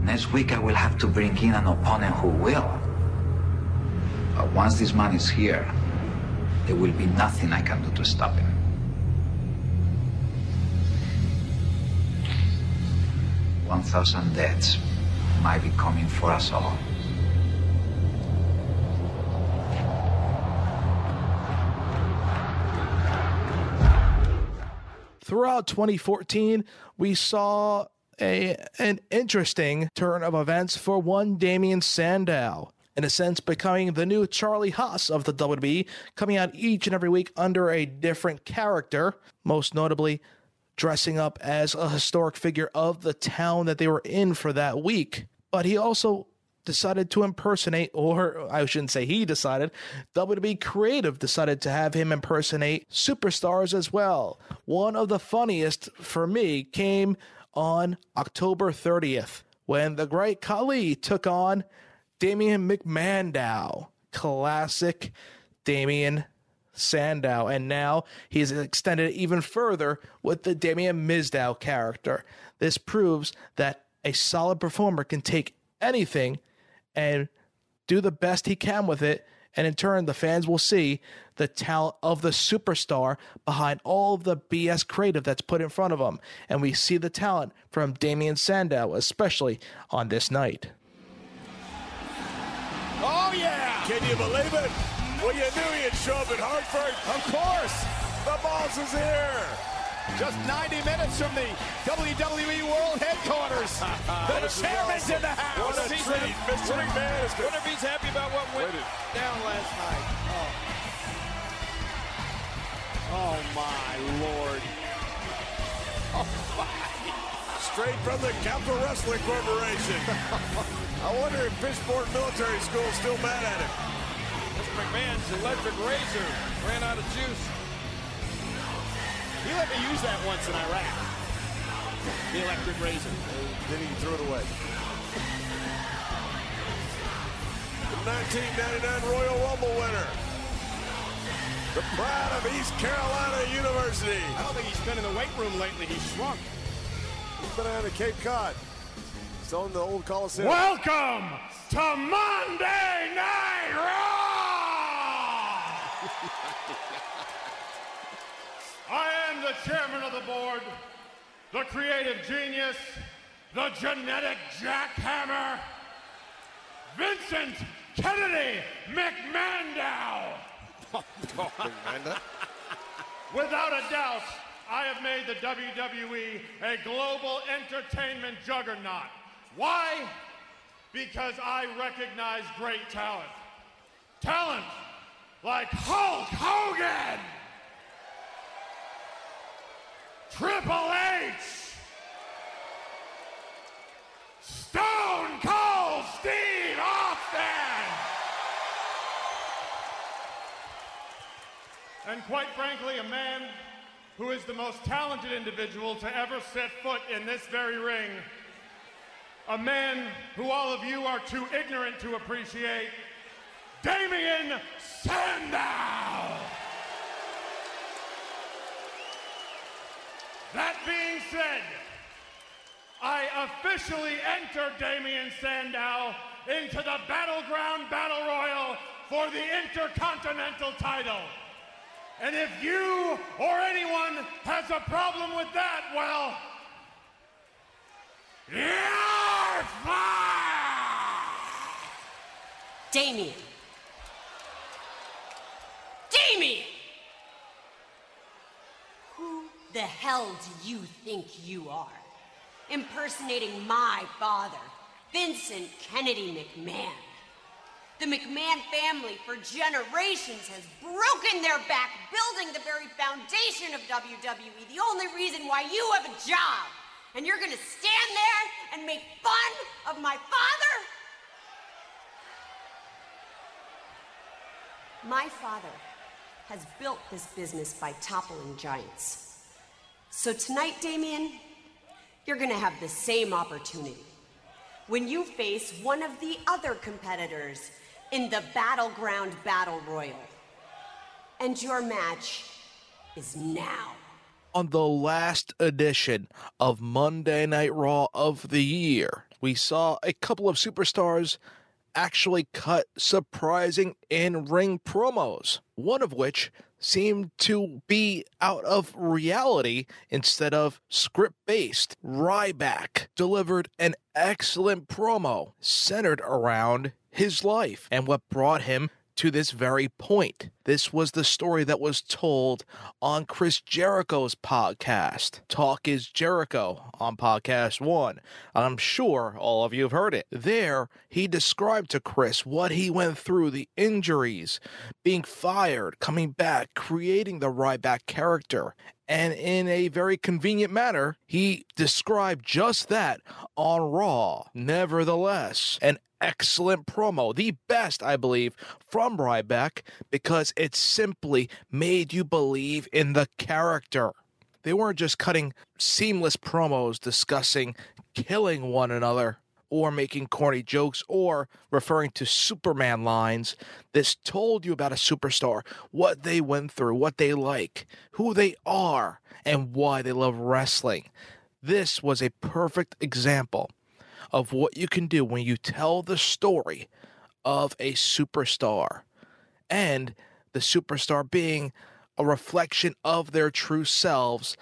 next week I will have to bring in an opponent who will. But once this man is here, there will be nothing I can do to stop him. One thousand deaths might be coming for us all. Throughout 2014, we saw a an interesting turn of events for one Damien Sandow. In a sense, becoming the new Charlie Haas of the WWE, coming out each and every week under a different character, most notably dressing up as a historic figure of the town that they were in for that week. But he also decided to impersonate, or I shouldn't say he decided, WWE Creative decided to have him impersonate superstars as well. One of the funniest for me came on October 30th when the great Khali took on Damien McMandow. Classic Damien Sandow. And now he's extended even further with the Damien Mizdow character. This proves that a solid performer can take anything and do the best he can with it. And in turn, the fans will see the talent of the superstar behind all of the BS creative that's put in front of them. And we see the talent from Damien Sandow, especially on this night. Oh, yeah! Can you believe it? Well, you knew he'd show up in Hartford. Of course! The boss is here! Just 90 minutes from the WWE World Headquarters. <laughs> the chairman's in the house. What a treat. Mr. McMahon is Wonder if he's happy about what went down last night. Oh. Oh, my Lord. <laughs> Oh, my. Straight from the Capital Wrestling Corporation. <laughs> I wonder if Fishburne Military School is still mad at him. Mr. McMahon's electric razor ran out of juice. He let me use that once in Iraq. The electric razor. Then he threw it away. The 1999 Royal Rumble winner. The pride of East Carolina University. I don't think he's been in the weight room lately. He's shrunk. He's been out of Cape Cod. Still in the old Coliseum. Welcome to Monday Night Raw! I am the chairman of the board, the creative genius, the genetic jackhammer, Vincent Kennedy McMandow. <laughs> Without a doubt, I have made the WWE a global entertainment juggernaut. Why? Because I recognize great talent. Talent like Hulk Hogan, Triple H, Stone Cold Steve Austin, and quite frankly, a man who is the most talented individual to ever set foot in this very ring. A man who all of you are too ignorant to appreciate, Damien Sandow! That being said, I officially enter Damien Sandow into the Battleground Battle Royal for the Intercontinental title. And if you or anyone has a problem with that, well, you're fired! Damien. Damien! Who the hell do you think you are? Impersonating my father, Vincent Kennedy McMahon. The McMahon family for generations has broken their back building the very foundation of WWE. The only reason why you have a job. And you're gonna stand there and make fun of my father? My father has built this business by toppling giants. So tonight, Damien, you're gonna have the same opportunity. When you face one of the other competitors in the Battleground Battle Royal. And your match is now. On the last edition of Monday Night Raw of the year, we saw a couple of superstars actually cut surprising in ring promos, one of which seemed to be out of reality instead of script based. Ryback delivered an excellent promo centered around his life and what brought him to this very point. This was the story that was told on Chris Jericho's podcast, Talk is Jericho, on podcast one. I'm sure all of you have heard it. There, he described to Chris what he went through the injuries, being fired, coming back, creating the Ryback character. And in a very convenient manner, he described just that on Raw. Nevertheless, an excellent promo, the best, I believe, from Ryback because it simply made you believe in the character. They weren't just cutting seamless promos discussing killing one another or making corny jokes or referring to Superman lines. This told you about a superstar, what they went through, what they like, who they are, and why they love wrestling. This was a perfect example of what you can do when you tell the story of a superstar and the superstar being a reflection of their true selves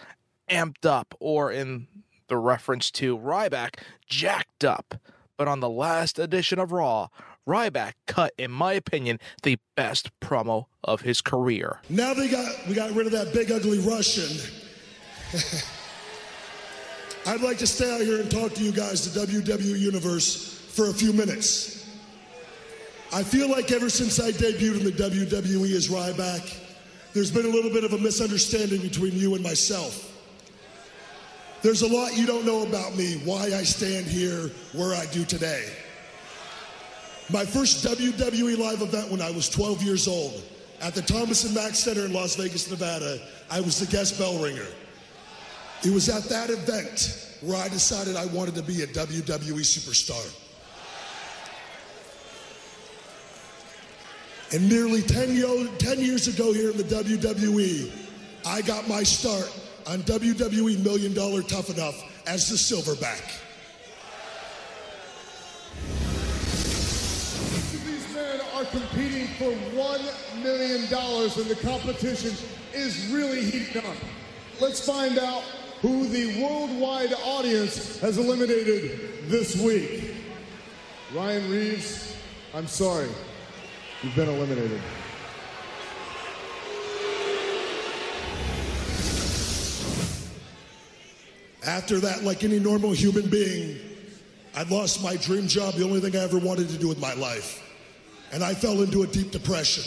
amped up or in the reference to Ryback jacked up but on the last edition of Raw Ryback cut in my opinion the best promo of his career Now they got we got rid of that big ugly Russian. <laughs> I'd like to stay out here and talk to you guys, the WWE Universe, for a few minutes. I feel like ever since I debuted in the WWE as Ryback, there's been a little bit of a misunderstanding between you and myself. There's a lot you don't know about me, why I stand here where I do today. My first WWE live event when I was 12 years old at the Thomas and Mack Center in Las Vegas, Nevada, I was the guest bell ringer. It was at that event where I decided I wanted to be a WWE superstar. And nearly 10, yo- 10 years ago here in the WWE, I got my start on WWE Million Dollar Tough Enough as the Silverback. These men are competing for $1 million and the competition is really heating up. Let's find out who the worldwide audience has eliminated this week. Ryan Reeves, I'm sorry. You've been eliminated. After that, like any normal human being, I lost my dream job, the only thing I ever wanted to do with my life. And I fell into a deep depression.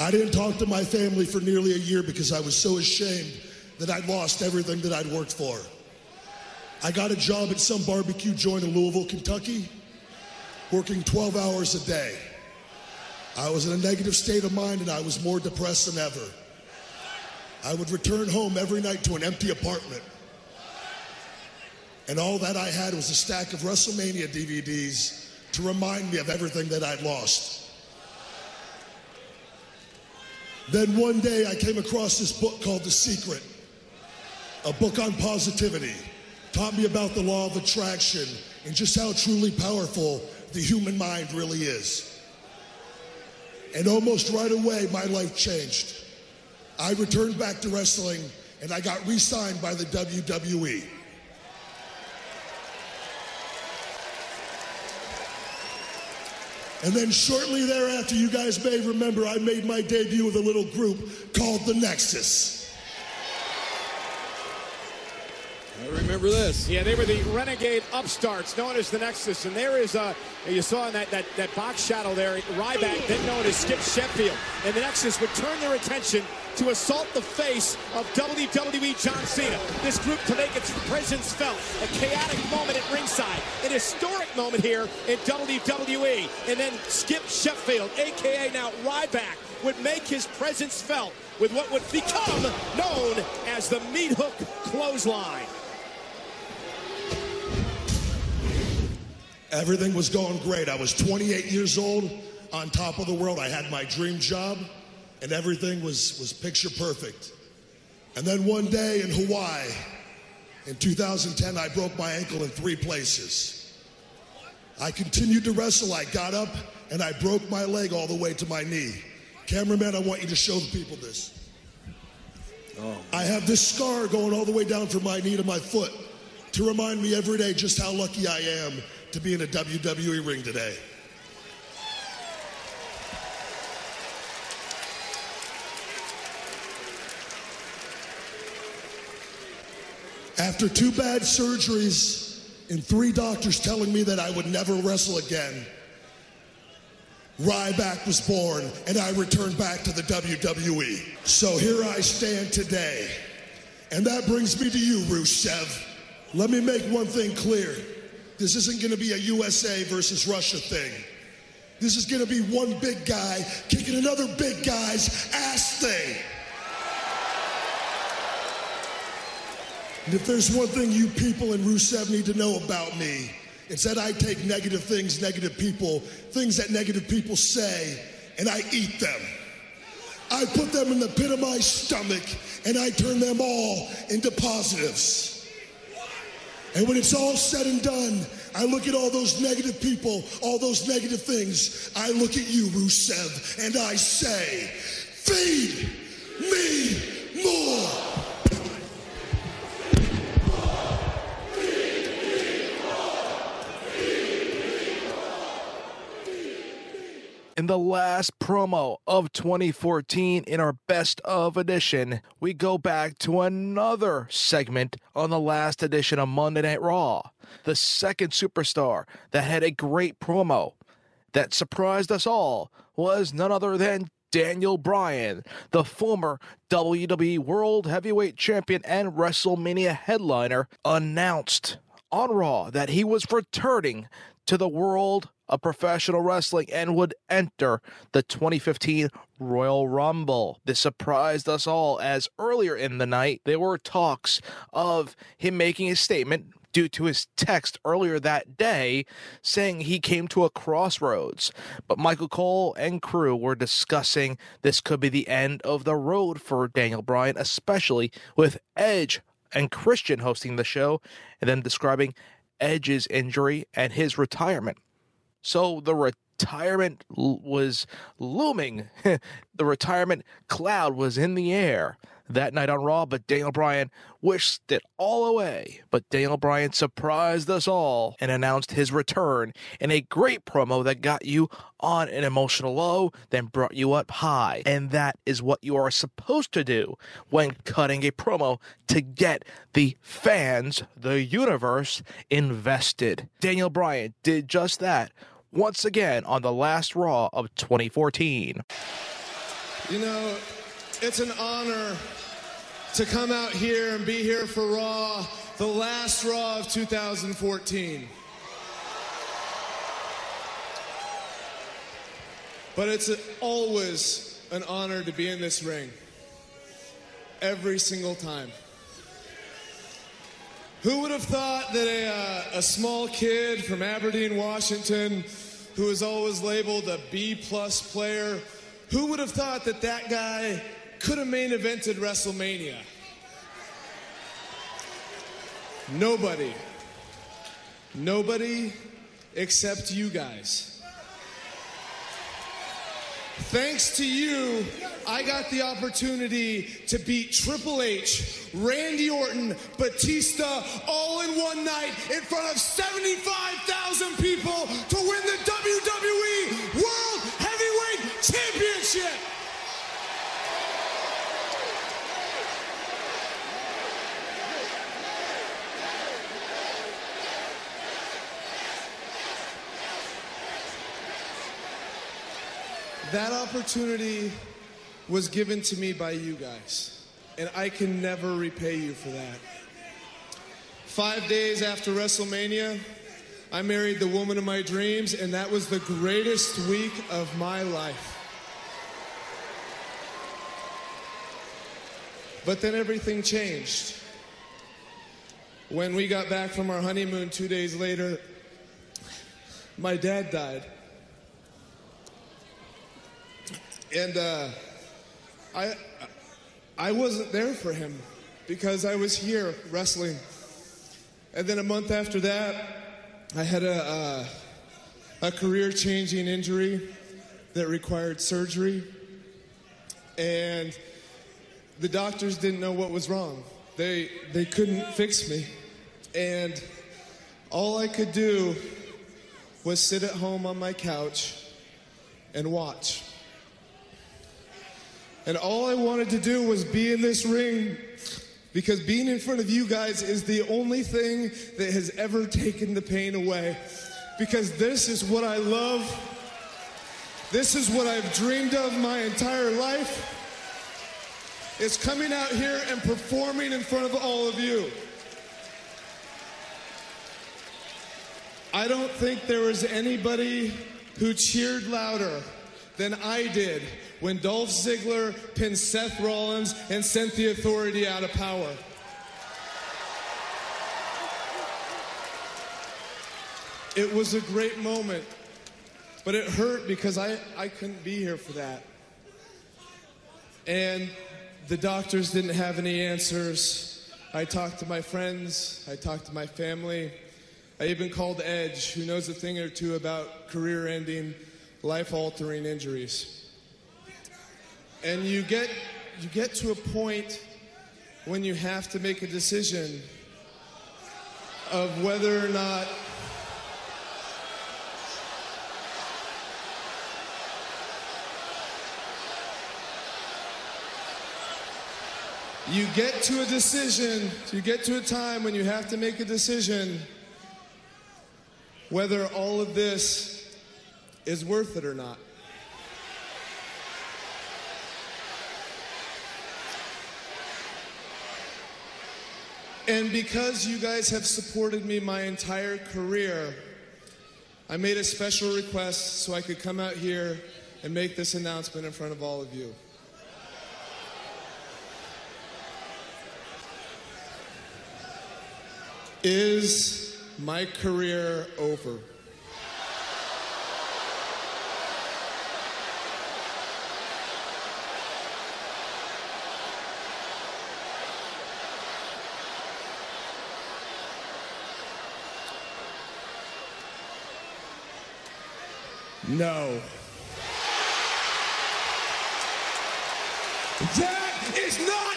I didn't talk to my family for nearly a year because I was so ashamed that I'd lost everything that I'd worked for. I got a job at some barbecue joint in Louisville, Kentucky, working 12 hours a day. I was in a negative state of mind and I was more depressed than ever. I would return home every night to an empty apartment. And all that I had was a stack of WrestleMania DVDs to remind me of everything that I'd lost. Then one day I came across this book called The Secret, a book on positivity. Taught me about the law of attraction and just how truly powerful the human mind really is. And almost right away, my life changed. I returned back to wrestling and I got re signed by the. WWE. And then shortly thereafter, you guys may remember I made my debut with a little group called The Nexus. I remember this. Yeah, they were the renegade upstarts known as the Nexus. And there is, uh, you saw in that, that, that box shadow there, Ryback, then known as Skip Sheffield. And the Nexus would turn their attention to assault the face of WWE John Cena. This group to make its presence felt. A chaotic moment at ringside. An historic moment here in WWE. And then Skip Sheffield, a.k.a. now Ryback, would make his presence felt with what would become known as the meat hook clothesline. Everything was going great. I was 28 years old, on top of the world. I had my dream job, and everything was, was picture perfect. And then one day in Hawaii, in 2010, I broke my ankle in three places. I continued to wrestle. I got up and I broke my leg all the way to my knee. Cameraman, I want you to show the people this. Oh. I have this scar going all the way down from my knee to my foot to remind me every day just how lucky I am to be in a WWE ring today. After two bad surgeries and three doctors telling me that I would never wrestle again, Ryback was born and I returned back to the WWE. So here I stand today. And that brings me to you, Rusev. Let me make one thing clear. This isn't going to be a USA versus Russia thing. This is going to be one big guy kicking another big guy's ass thing. And if there's one thing you people in Rusev need to know about me, it's that I take negative things, negative people, things that negative people say, and I eat them. I put them in the pit of my stomach and I turn them all into positives. And when it's all said and done, I look at all those negative people, all those negative things. I look at you, Rusev, and I say, feed me more. In the last promo of 2014 in our best of edition, we go back to another segment on the last edition of Monday Night Raw. The second superstar that had a great promo that surprised us all was none other than Daniel Bryan, the former WWE World Heavyweight Champion and WrestleMania headliner, announced on Raw that he was returning to the world of professional wrestling and would enter the 2015 Royal Rumble. This surprised us all as earlier in the night there were talks of him making a statement due to his text earlier that day saying he came to a crossroads. But Michael Cole and crew were discussing this could be the end of the road for Daniel Bryan, especially with Edge and Christian hosting the show and then describing Edge's injury and his retirement. So the retirement was looming. <laughs> the retirement cloud was in the air that night on Raw, but Daniel Bryan wished it all away. But Daniel Bryan surprised us all and announced his return in a great promo that got you on an emotional low, then brought you up high. And that is what you are supposed to do when cutting a promo to get the fans, the universe, invested. Daniel Bryan did just that once again on the last Raw of 2014. You know, it's an honor to come out here and be here for Raw, the last Raw of 2014. But it's always an honor to be in this ring. Every single time. Who would have thought that a, uh, a small kid from Aberdeen, Washington, who was always labeled a B plus player, who would have thought that that guy could have main evented WrestleMania? Nobody. Nobody except you guys. Thanks to you, I got the opportunity to beat Triple H, Randy Orton, Batista all in one night in front of 75,000 people to win the WWE World Heavyweight Championship. That opportunity was given to me by you guys, and I can never repay you for that. Five days after WrestleMania, I married the woman of my dreams, and that was the greatest week of my life. But then everything changed. When we got back from our honeymoon two days later, my dad died. And uh, I, I wasn't there for him because I was here wrestling. And then a month after that, I had a, uh, a career changing injury that required surgery. And the doctors didn't know what was wrong. They, they couldn't fix me. And all I could do was sit at home on my couch and watch. And all I wanted to do was be in this ring because being in front of you guys is the only thing that has ever taken the pain away. Because this is what I love. This is what I've dreamed of my entire life. It's coming out here and performing in front of all of you. I don't think there was anybody who cheered louder than I did when Dolph Ziggler pinned Seth Rollins and sent the authority out of power. It was a great moment, but it hurt because I, I couldn't be here for that. And the doctors didn't have any answers. I talked to my friends, I talked to my family. I even called Edge, who knows a thing or two about career ending, life altering injuries. And you get, you get to a point when you have to make a decision of whether or not you get to a decision, you get to a time when you have to make a decision whether all of this is worth it or not. And because you guys have supported me my entire career, I made a special request so I could come out here and make this announcement in front of all of you. Is my career over? No. That is not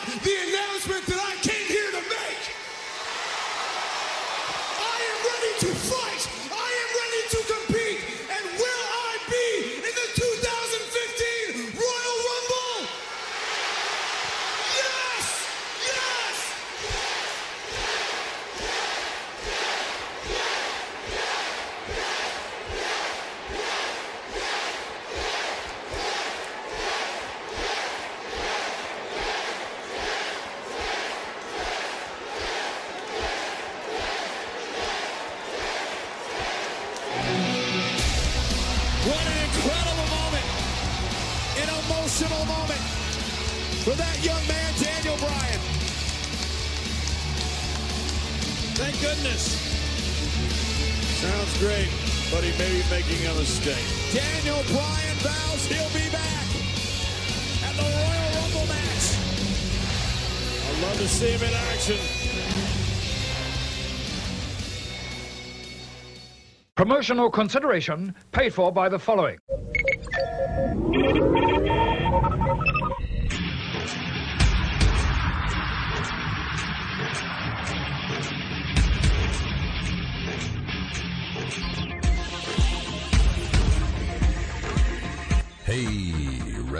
for that young man, Daniel Bryan. Thank goodness. Sounds great, but he may be making a mistake. Daniel Bryan vows he'll be back at the Royal Rumble match. I'd love to see him in action. Promotional consideration paid for by the following.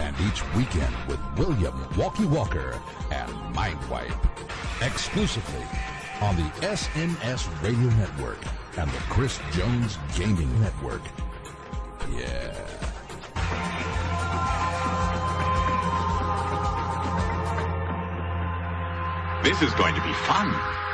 and each weekend with William Walkie Walker and Mindwipe. Exclusively on the SNS Radio Network and the Chris Jones Gaming Network. Yeah. This is going to be fun.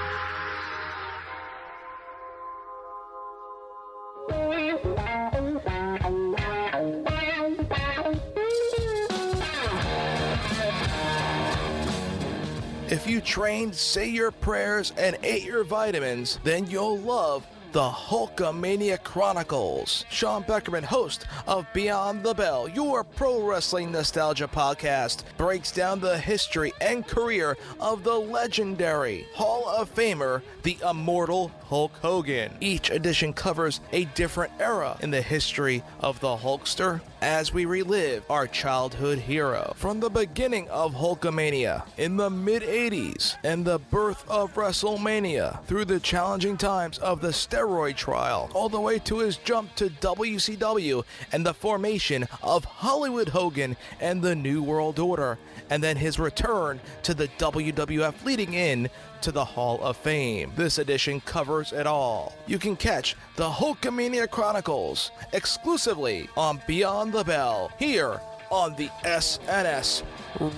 If you trained, say your prayers, and ate your vitamins, then you'll love the Hulkamania Chronicles. Sean Beckerman, host of Beyond the Bell, your pro wrestling nostalgia podcast, breaks down the history and career of the legendary Hall of Famer, the immortal Hulk Hogan. Each edition covers a different era in the history of the Hulkster as we relive our childhood hero. From the beginning of Hulkamania in the mid 80s and the birth of WrestleMania through the challenging times of the steroid trial, all the way to his jump to WCW and the formation of Hollywood Hogan and the New World Order, and then his return to the WWF leading in to the Hall of Fame. This edition covers it all. You can catch the Hulkamania Chronicles exclusively on Beyond the Bell here on the SNS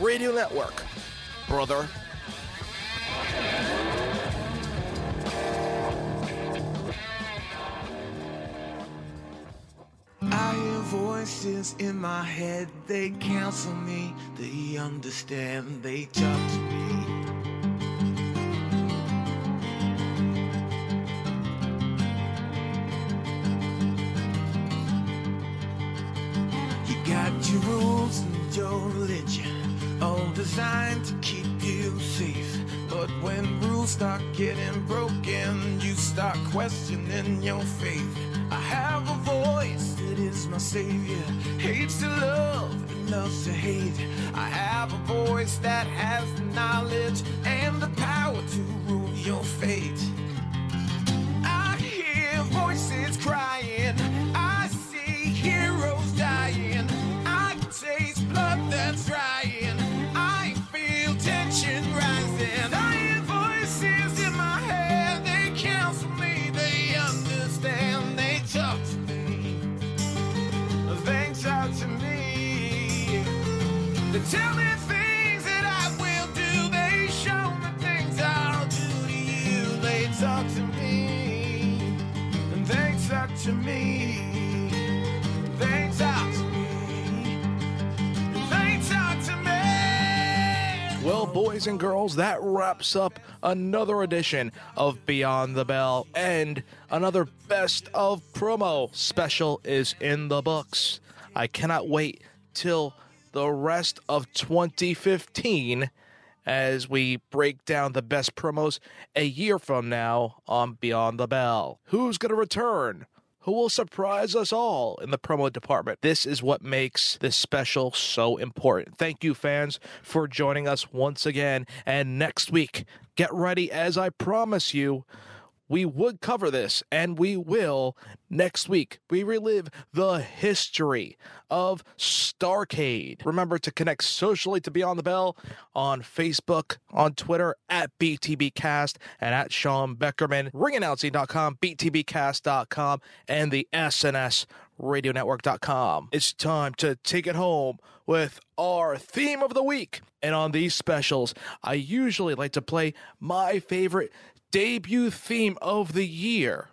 Radio Network. Brother. I hear voices in my head, they counsel me, they understand, they talk to me. Start getting broken, you start questioning your faith. I have a voice that is my savior, hates to love and loves to hate. I have a voice that has knowledge boys and girls, that wraps up another edition of Beyond the Bell and another best of promo special is in the books. I cannot wait till the rest of 2015 as we break down the best promos a year from now on Beyond the Bell. Who's going to return? Who will surprise us all in the promo department? This is what makes this special so important. Thank you, fans, for joining us once again. And next week, get ready as I promise you we would cover this, and we will next week. We relive the history of Starcade. Remember to connect socially to Beyond the Bell on Facebook, on Twitter at BTBcast, and at Sean Beckerman, ringannouncing.com, BTBcast.com, and the SNS radionetwork.com. It's time to take it home with our theme of the week. And on these specials, I usually like to play my favorite debut theme of the year.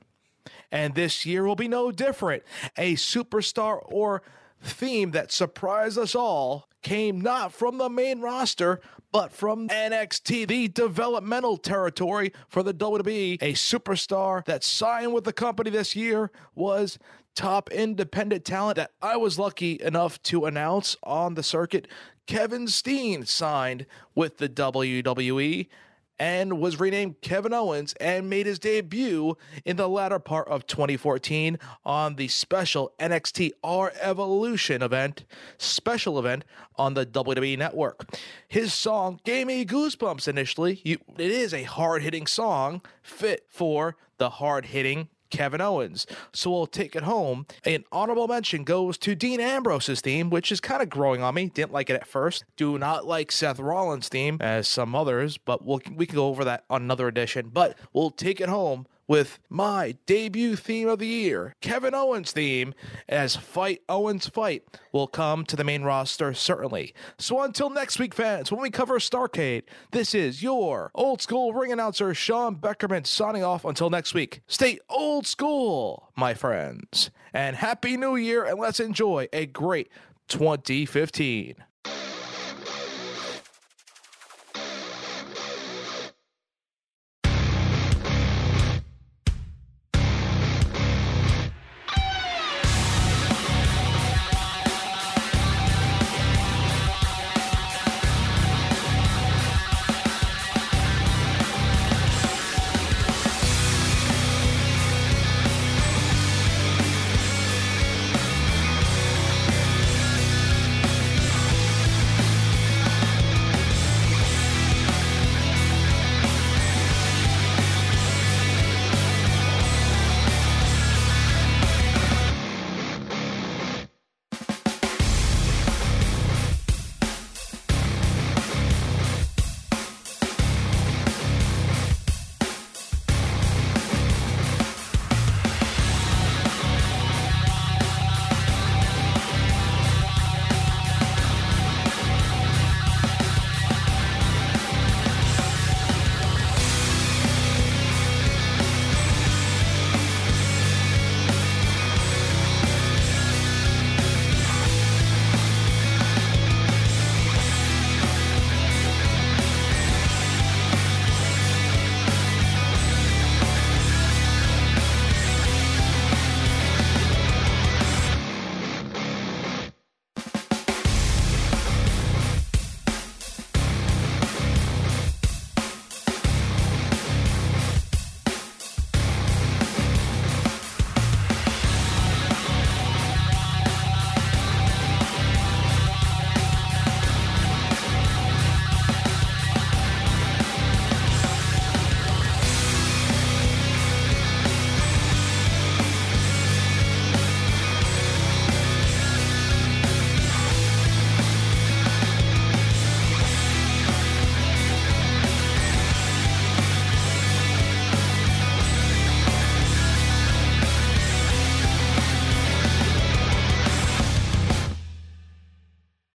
And this year will be no different. A superstar or theme that surprised us all came not from the main roster, but from NXT, the developmental territory for the WWE. A superstar that signed with the company this year was top independent talent that I was lucky enough to announce on the circuit. Kevin Steen signed with the WWE and was renamed Kevin Owens and made his debut in the latter part of 2014 on the special NXT R Evolution event, special event on the WWE network. His song gave me goosebumps initially. You, it is a hard hitting song fit for the hard hitting Kevin Owens. So we'll take it home. An honorable mention goes to Dean Ambrose's theme, which is kind of growing on me. Didn't like it at first. Do not like Seth Rollins' theme as some others, but we'll, we can go over that on another edition. But we'll take it home with my debut theme of the year, Kevin Owens' theme, as Fight Owens Fight will come to the main roster, certainly. So until next week, fans, when we cover Starcade, this is your old school ring announcer, Sean Beckerman, signing off until next week. Stay old school, my friends, and Happy New Year, and let's enjoy a great 2015.